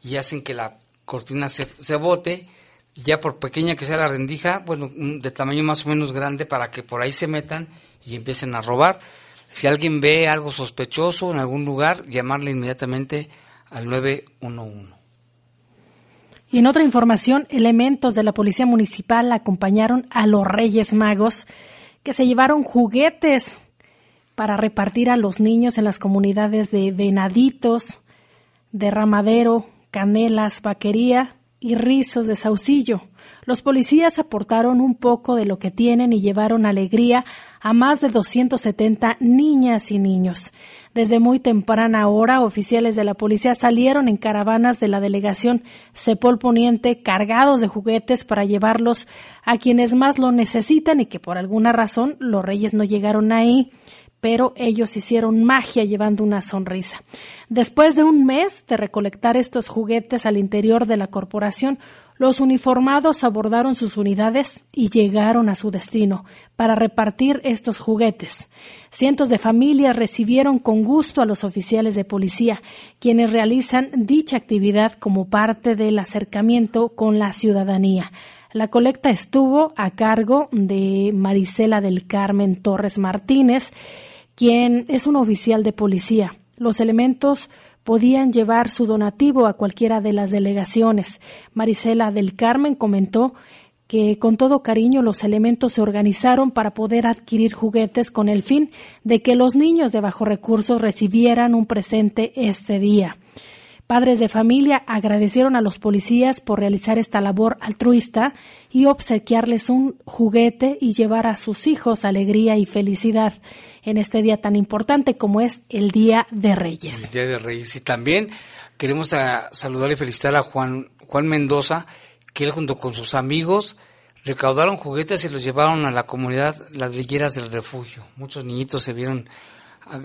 y hacen que la cortina se, se bote, ya por pequeña que sea la rendija, bueno, de tamaño más o menos grande para que por ahí se metan y empiecen a robar. Si alguien ve algo sospechoso en algún lugar, llamarle inmediatamente al 911. Y en otra información, elementos de la Policía Municipal acompañaron a los Reyes Magos que se llevaron juguetes para repartir a los niños en las comunidades de Venaditos, Derramadero, Canelas, Vaquería y Rizos de Saucillo. Los policías aportaron un poco de lo que tienen y llevaron alegría a más de 270 niñas y niños. Desde muy temprana hora, oficiales de la policía salieron en caravanas de la delegación Cepol Poniente cargados de juguetes para llevarlos a quienes más lo necesitan y que por alguna razón los reyes no llegaron ahí pero ellos hicieron magia llevando una sonrisa. Después de un mes de recolectar estos juguetes al interior de la corporación, los uniformados abordaron sus unidades y llegaron a su destino para repartir estos juguetes. Cientos de familias recibieron con gusto a los oficiales de policía, quienes realizan dicha actividad como parte del acercamiento con la ciudadanía. La colecta estuvo a cargo de Marisela del Carmen Torres Martínez, quien es un oficial de policía. Los elementos podían llevar su donativo a cualquiera de las delegaciones. Marisela del Carmen comentó que con todo cariño los elementos se organizaron para poder adquirir juguetes con el fin de que los niños de bajos recursos recibieran un presente este día. Padres de familia agradecieron a los policías por realizar esta labor altruista y obsequiarles un juguete y llevar a sus hijos alegría y felicidad en este día tan importante como es el Día de Reyes. El Día de Reyes. Y también queremos saludar y felicitar a Juan, Juan Mendoza, que él junto con sus amigos recaudaron juguetes y los llevaron a la comunidad Las Villeras del Refugio. Muchos niñitos se vieron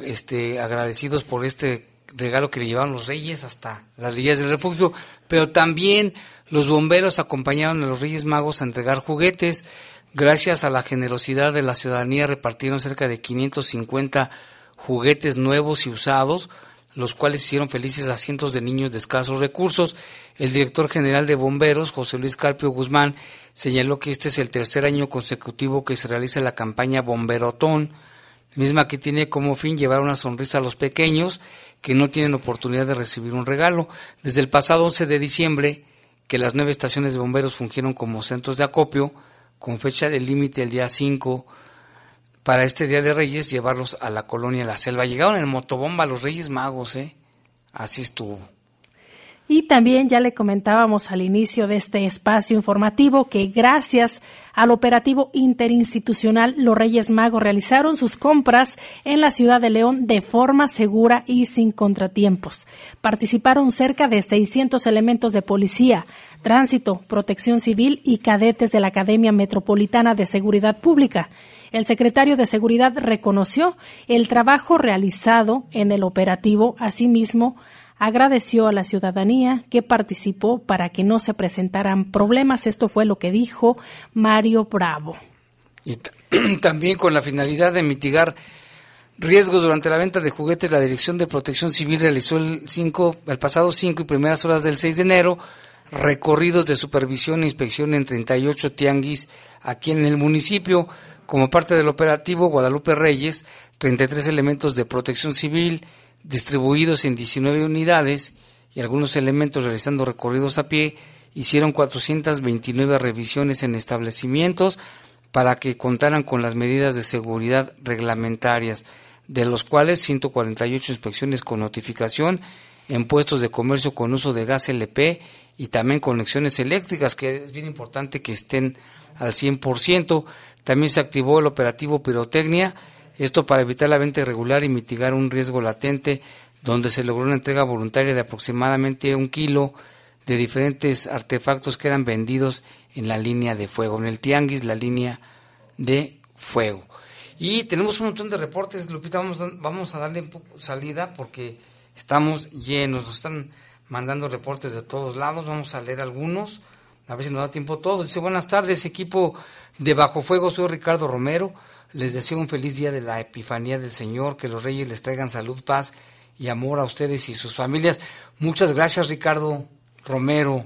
este, agradecidos por este regalo que le llevaron los reyes hasta las villas del refugio, pero también los bomberos acompañaron a los Reyes Magos a entregar juguetes. Gracias a la generosidad de la ciudadanía repartieron cerca de 550 juguetes nuevos y usados, los cuales hicieron felices a cientos de niños de escasos recursos. El director general de bomberos, José Luis Carpio Guzmán, señaló que este es el tercer año consecutivo que se realiza la campaña Bomberotón, misma que tiene como fin llevar una sonrisa a los pequeños que no tienen oportunidad de recibir un regalo. Desde el pasado 11 de diciembre, que las nueve estaciones de bomberos fungieron como centros de acopio, con fecha de límite el día 5, para este Día de Reyes, llevarlos a la colonia La Selva. Llegaron en motobomba los Reyes Magos, ¿eh? Así estuvo. Y también ya le comentábamos al inicio de este espacio informativo que gracias al operativo interinstitucional los Reyes Magos realizaron sus compras en la ciudad de León de forma segura y sin contratiempos. Participaron cerca de 600 elementos de policía, tránsito, protección civil y cadetes de la Academia Metropolitana de Seguridad Pública. El secretario de Seguridad reconoció el trabajo realizado en el operativo, asimismo, agradeció a la ciudadanía que participó para que no se presentaran problemas. Esto fue lo que dijo Mario Bravo. Y también con la finalidad de mitigar riesgos durante la venta de juguetes, la Dirección de Protección Civil realizó el, cinco, el pasado 5 y primeras horas del 6 de enero recorridos de supervisión e inspección en 38 tianguis aquí en el municipio. Como parte del operativo Guadalupe Reyes, 33 elementos de protección civil, distribuidos en 19 unidades y algunos elementos realizando recorridos a pie, hicieron 429 revisiones en establecimientos para que contaran con las medidas de seguridad reglamentarias, de los cuales 148 inspecciones con notificación en puestos de comercio con uso de gas LP y también conexiones eléctricas, que es bien importante que estén al 100%. También se activó el operativo pirotecnia, esto para evitar la venta irregular y mitigar un riesgo latente, donde se logró una entrega voluntaria de aproximadamente un kilo de diferentes artefactos que eran vendidos en la línea de fuego, en el tianguis, la línea de fuego. Y tenemos un montón de reportes, Lupita, vamos, vamos a darle salida porque estamos llenos, nos están mandando reportes de todos lados, vamos a leer algunos, a ver si nos da tiempo todo. Dice, buenas tardes, equipo de Bajo Fuego, soy Ricardo Romero. Les deseo un feliz día de la Epifanía del Señor, que los reyes les traigan salud, paz y amor a ustedes y sus familias. Muchas gracias, Ricardo Romero.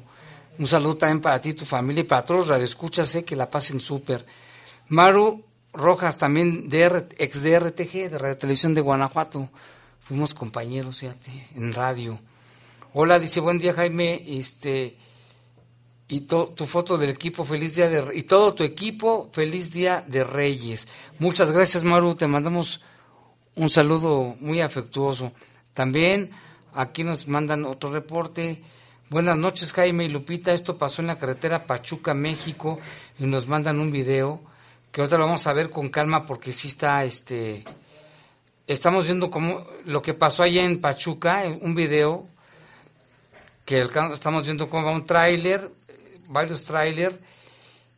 Un saludo también para ti, tu familia y para todos los radioescuchas, sé que la pasen súper. Maru Rojas, también de ex de RTG, de Radio Televisión de Guanajuato. Fuimos compañeros, fíjate, en radio. Hola, dice, buen día, Jaime. Este, y tu foto del equipo Feliz Día de y todo tu equipo Feliz Día de Reyes. Muchas gracias Maru, te mandamos un saludo muy afectuoso. También aquí nos mandan otro reporte. Buenas noches, Jaime y Lupita. Esto pasó en la carretera Pachuca, México, y nos mandan un video que ahorita lo vamos a ver con calma porque sí está, este, estamos viendo cómo lo que pasó allá en Pachuca, un video que estamos viendo cómo va un tráiler, varios tráiler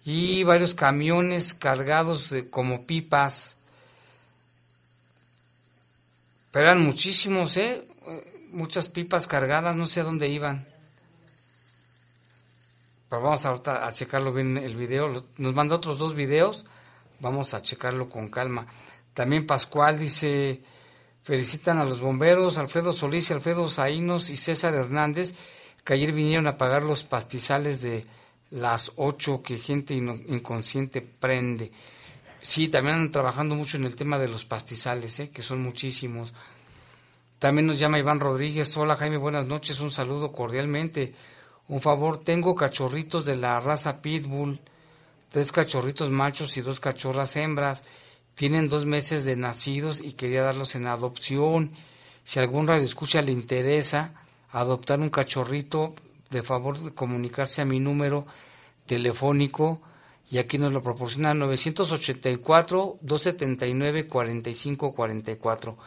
y varios camiones cargados de, como pipas. Pero eran muchísimos, ¿eh? Muchas pipas cargadas, no sé a dónde iban. Pero vamos a, a checarlo bien el video. Nos manda otros dos videos. Vamos a checarlo con calma. También Pascual dice, felicitan a los bomberos, Alfredo Solís, Alfredo Zainos y César Hernández, que ayer vinieron a pagar los pastizales de las ocho que gente inconsciente prende. Sí, también andan trabajando mucho en el tema de los pastizales, ¿eh? que son muchísimos. También nos llama Iván Rodríguez. Hola Jaime, buenas noches. Un saludo cordialmente. Un favor, tengo cachorritos de la raza Pitbull, tres cachorritos machos y dos cachorras hembras. Tienen dos meses de nacidos y quería darlos en adopción. Si algún radio escucha le interesa adoptar un cachorrito, de favor de comunicarse a mi número telefónico y aquí nos lo proporciona 984 279 4544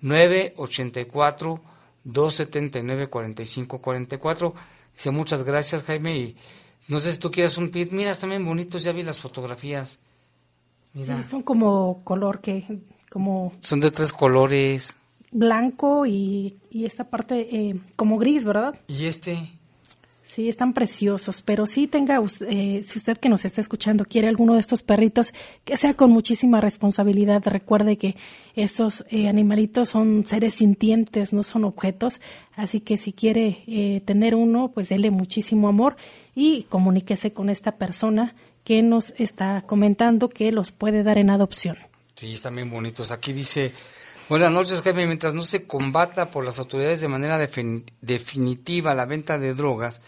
984 279 4544 dice muchas gracias Jaime y no sé si tú quieres un pit. Mira están bien bonitos ya vi las fotografías. Mira. Sí, son como color que como son de tres colores blanco y, y esta parte eh, como gris verdad y este Sí, están preciosos, pero sí tenga, eh, si usted que nos está escuchando quiere alguno de estos perritos, que sea con muchísima responsabilidad. Recuerde que estos eh, animalitos son seres sintientes, no son objetos, así que si quiere eh, tener uno, pues dele muchísimo amor y comuníquese con esta persona que nos está comentando que los puede dar en adopción. Sí, están bien bonitos. Aquí dice, buenas noches Jaime, mientras no se combata por las autoridades de manera definitiva la venta de drogas,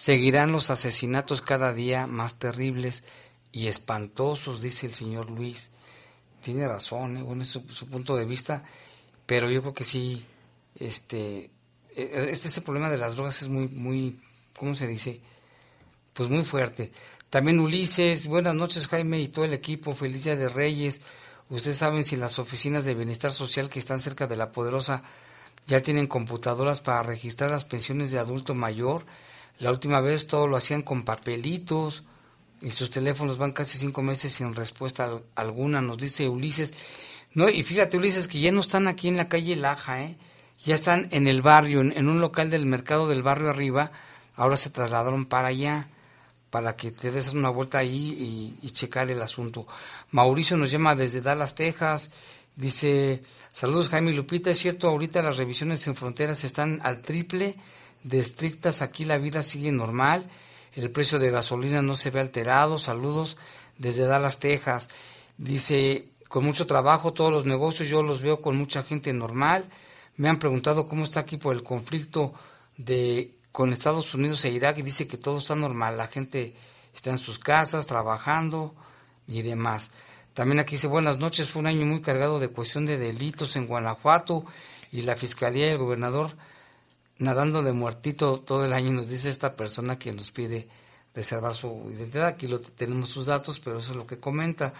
Seguirán los asesinatos cada día más terribles y espantosos, dice el señor Luis. Tiene razón, ¿eh? bueno, es su, punto de vista, pero yo creo que sí, este, e, este ese problema de las drogas es muy, muy, ¿cómo se dice? Pues muy fuerte. También Ulises, buenas noches Jaime y todo el equipo, feliz de Reyes. Ustedes saben si las oficinas de bienestar social que están cerca de la poderosa ya tienen computadoras para registrar las pensiones de adulto mayor la última vez todo lo hacían con papelitos y sus teléfonos van casi cinco meses sin respuesta alguna, nos dice Ulises. No, y fíjate Ulises que ya no están aquí en la calle Laja, ¿eh? ya están en el barrio, en, un local del mercado del barrio arriba, ahora se trasladaron para allá para que te des una vuelta ahí y, y, checar el asunto. Mauricio nos llama desde Dallas, Texas. Dice, saludos Jaime Lupita, es cierto, ahorita las revisiones en fronteras están al triple de estrictas, aquí la vida sigue normal, el precio de gasolina no se ve alterado, saludos desde Dallas, Texas. Dice, con mucho trabajo, todos los negocios yo los veo con mucha gente normal. Me han preguntado cómo está aquí por el conflicto de con Estados Unidos e Irak y dice que todo está normal, la gente está en sus casas trabajando y demás. También aquí dice buenas noches, fue un año muy cargado de cuestión de delitos en Guanajuato y la Fiscalía y el gobernador nadando de muertito todo el año, nos dice esta persona que nos pide reservar su identidad. Aquí lo, tenemos sus datos, pero eso es lo que comenta.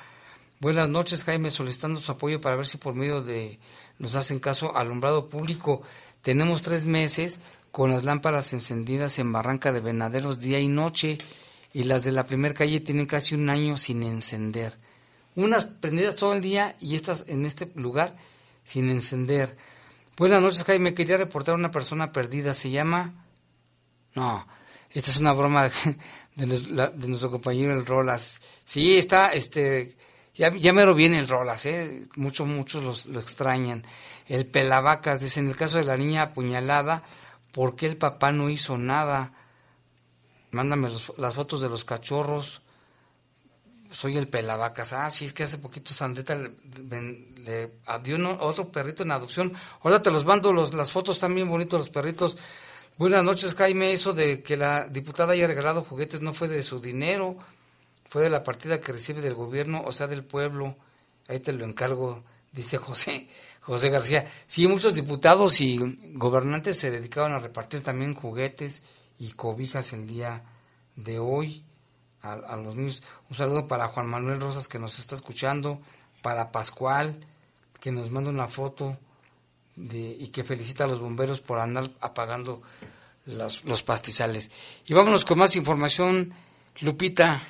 Buenas noches, Jaime, solicitando su apoyo para ver si por medio de nos hacen caso alumbrado público. Tenemos tres meses con las lámparas encendidas en Barranca de Venaderos día y noche y las de la primera calle tienen casi un año sin encender. Unas prendidas todo el día y estas en este lugar sin encender. Buenas noches, Jaime. Quería reportar a una persona perdida. ¿Se llama? No, esta es una broma de, nuestro compañero el Rolas. Sí, está, este, ya, ya mero viene el Rolas, ¿eh? Muchos, muchos lo extrañan. El Pelavacas dice, en el caso de la niña apuñalada, ¿por qué el papá no hizo nada? Mándame las fotos de los cachorros soy el pelavacas. Ah, sí, es que hace poquito Sandrita le, le, dio otro perrito en adopción. Ahora te los mando, los, las fotos están bien bonitos los perritos. Buenas noches, Jaime. Eso de que la diputada haya regalado juguetes no fue de su dinero, fue de la partida que recibe del gobierno, o sea, del pueblo. Ahí te lo encargo, dice José. José García. Sí, muchos diputados y gobernantes se dedicaban a repartir también juguetes y cobijas el día de hoy a, los niños. Un saludo para Juan Manuel Rosas que nos está escuchando, para Pascual que nos manda una foto de, y que felicita a los bomberos por andar apagando los, los pastizales. Y vámonos con más información, Lupita.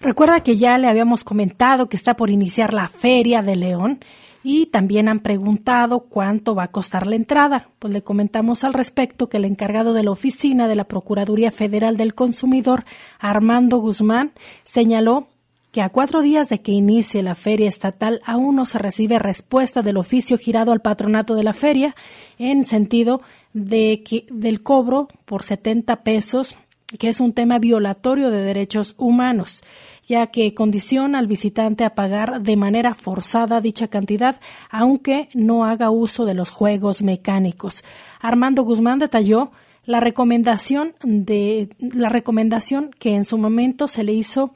Recuerda que ya le habíamos comentado que está por iniciar la Feria de León y también han preguntado cuánto va a costar la entrada. Pues le comentamos al respecto que el encargado de la oficina de la Procuraduría Federal del Consumidor, Armando Guzmán, señaló que a cuatro días de que inicie la feria estatal aún no se recibe respuesta del oficio girado al patronato de la feria en sentido de que, del cobro por 70 pesos, que es un tema violatorio de derechos humanos ya que condiciona al visitante a pagar de manera forzada dicha cantidad, aunque no haga uso de los juegos mecánicos. Armando Guzmán detalló la recomendación de la recomendación que en su momento se le hizo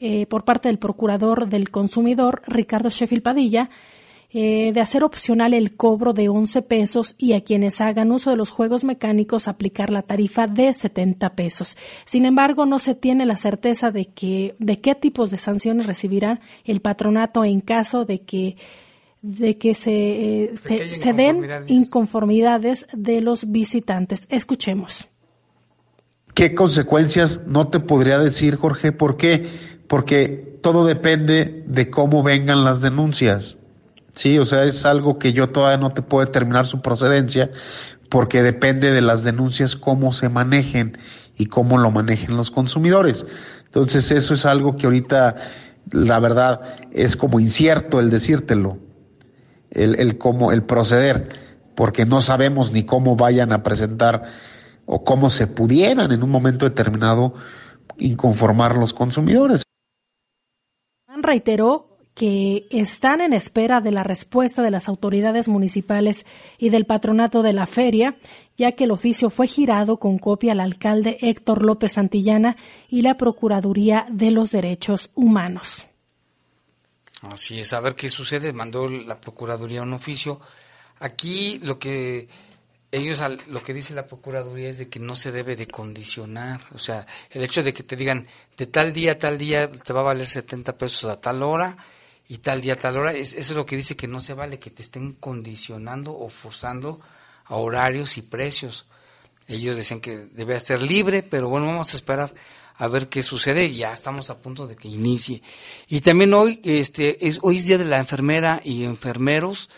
eh, por parte del procurador del consumidor Ricardo Sheffield Padilla eh, de hacer opcional el cobro de 11 pesos y a quienes hagan uso de los juegos mecánicos aplicar la tarifa de 70 pesos. Sin embargo, no se tiene la certeza de que de qué tipos de sanciones recibirá el patronato en caso de que de que se, eh, se, den inconformidades de los visitantes. Escuchemos. ¿Qué consecuencias? No te podría decir, Jorge, ¿por qué? Porque todo depende de cómo vengan las denuncias. Sí, o sea, es algo que yo todavía no te puedo determinar su procedencia porque depende de las denuncias cómo se manejen y cómo lo manejen los consumidores. Entonces, eso es algo que ahorita, la verdad, es como incierto el decírtelo, el, el cómo, el proceder, porque no sabemos ni cómo vayan a presentar o cómo se pudieran en un momento determinado inconformar los consumidores. Reiteró que están en espera de la respuesta de las autoridades municipales y del patronato de la feria, ya que el oficio fue girado con copia al alcalde Héctor López Santillana y la Procuraduría de los Derechos Humanos. Así es, a ver qué sucede. Mandó la Procuraduría un oficio. Aquí lo que ellos lo que dice la procuraduría es de que no se debe de condicionar, o sea, el hecho de que te digan de tal día a tal día te va a valer 70 pesos a tal hora y tal día, tal hora. eso es lo que dice que no se vale, que te estén condicionando o forzando a horarios y precios. Ellos decían que debe ser libre, pero bueno, vamos a esperar a ver qué sucede. Ya estamos a punto de que inicie. Y también hoy, este, es, hoy es día de la enfermera y enfermeros.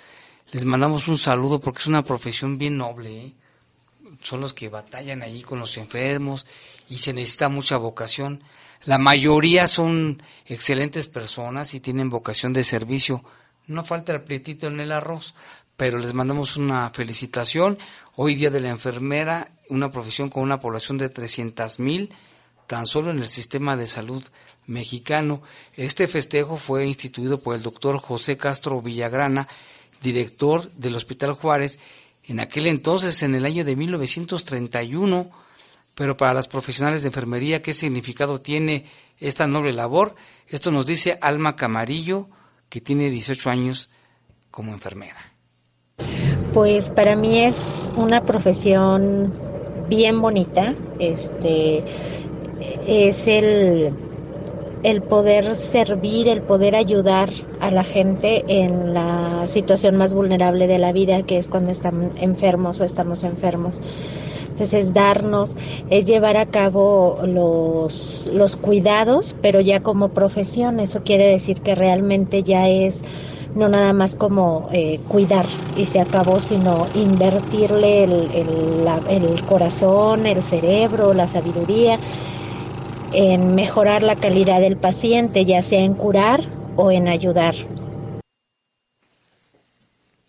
Les mandamos un saludo porque es una profesión bien noble. ¿eh? Son los que batallan ahí con los enfermos y se necesita mucha vocación. La mayoría son excelentes personas y tienen vocación de servicio. No falta el prietito en el arroz, pero les mandamos una felicitación. Hoy día de la enfermera, una profesión con una población de 300 mil, tan solo en el sistema de salud mexicano. Este festejo fue instituido por el doctor José Castro Villagrana, director del Hospital Juárez, en aquel entonces, en el año de 1931 pero para las profesionales de enfermería, ¿qué significado tiene esta noble labor? Esto nos dice Alma Camarillo, que tiene 18 años como enfermera. Pues para mí es una profesión bien bonita, este es el, el poder servir, el poder ayudar a la gente en la situación más vulnerable de la vida, que es cuando están enfermos o estamos enfermos. Entonces, darnos, es llevar a cabo los, los cuidados, pero ya como profesión. Eso quiere decir que realmente ya es no nada más como eh, cuidar y se acabó, sino invertirle el, el, el corazón, el cerebro, la sabiduría en mejorar la calidad del paciente, ya sea en curar o en ayudar.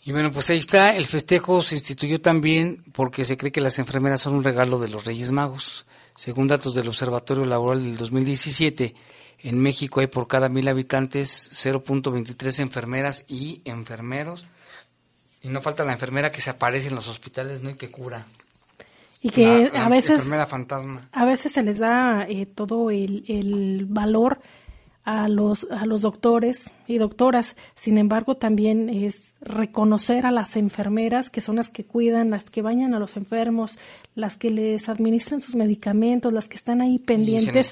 Y bueno, pues ahí está, el festejo se instituyó también porque se cree que las enfermeras son un regalo de los Reyes Magos. Según datos del Observatorio Laboral del 2017, en México hay por cada mil habitantes 0.23 enfermeras y enfermeros. Y no falta la enfermera que se aparece en los hospitales, ¿no? Y que cura. Y que a veces... Enfermera fantasma. A veces se les da eh, todo el, el valor a los, a los doctores y doctoras. Sin embargo, también es reconocer a las enfermeras, que son las que cuidan, las que bañan a los enfermos, las que les administran sus medicamentos, las que están ahí pendientes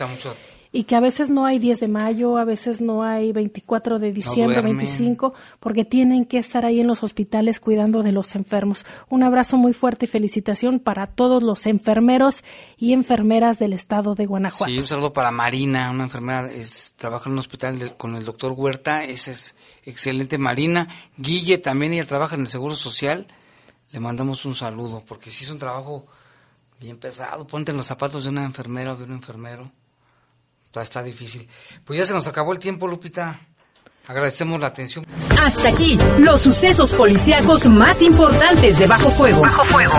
y que a veces no hay 10 de mayo, a veces no hay 24 de diciembre, 25, porque tienen que estar ahí en los hospitales cuidando de los enfermos. Un abrazo muy fuerte y felicitación para todos los enfermeros y enfermeras del estado de Guanajuato. Sí, un saludo para Marina, una enfermera, es, trabaja en un hospital con el doctor Huerta, esa es excelente Marina. Guille también, ella trabaja en el Seguro Social, le mandamos un saludo, porque sí es un trabajo bien pesado, ponte en los zapatos de una enfermera o de un enfermero. Está, difícil. Pues ya se nos acabó el tiempo, Lupita. Agradecemos la atención. Hasta aquí, los sucesos policíacos más importantes de Bajo Fuego. Bajo Fuego.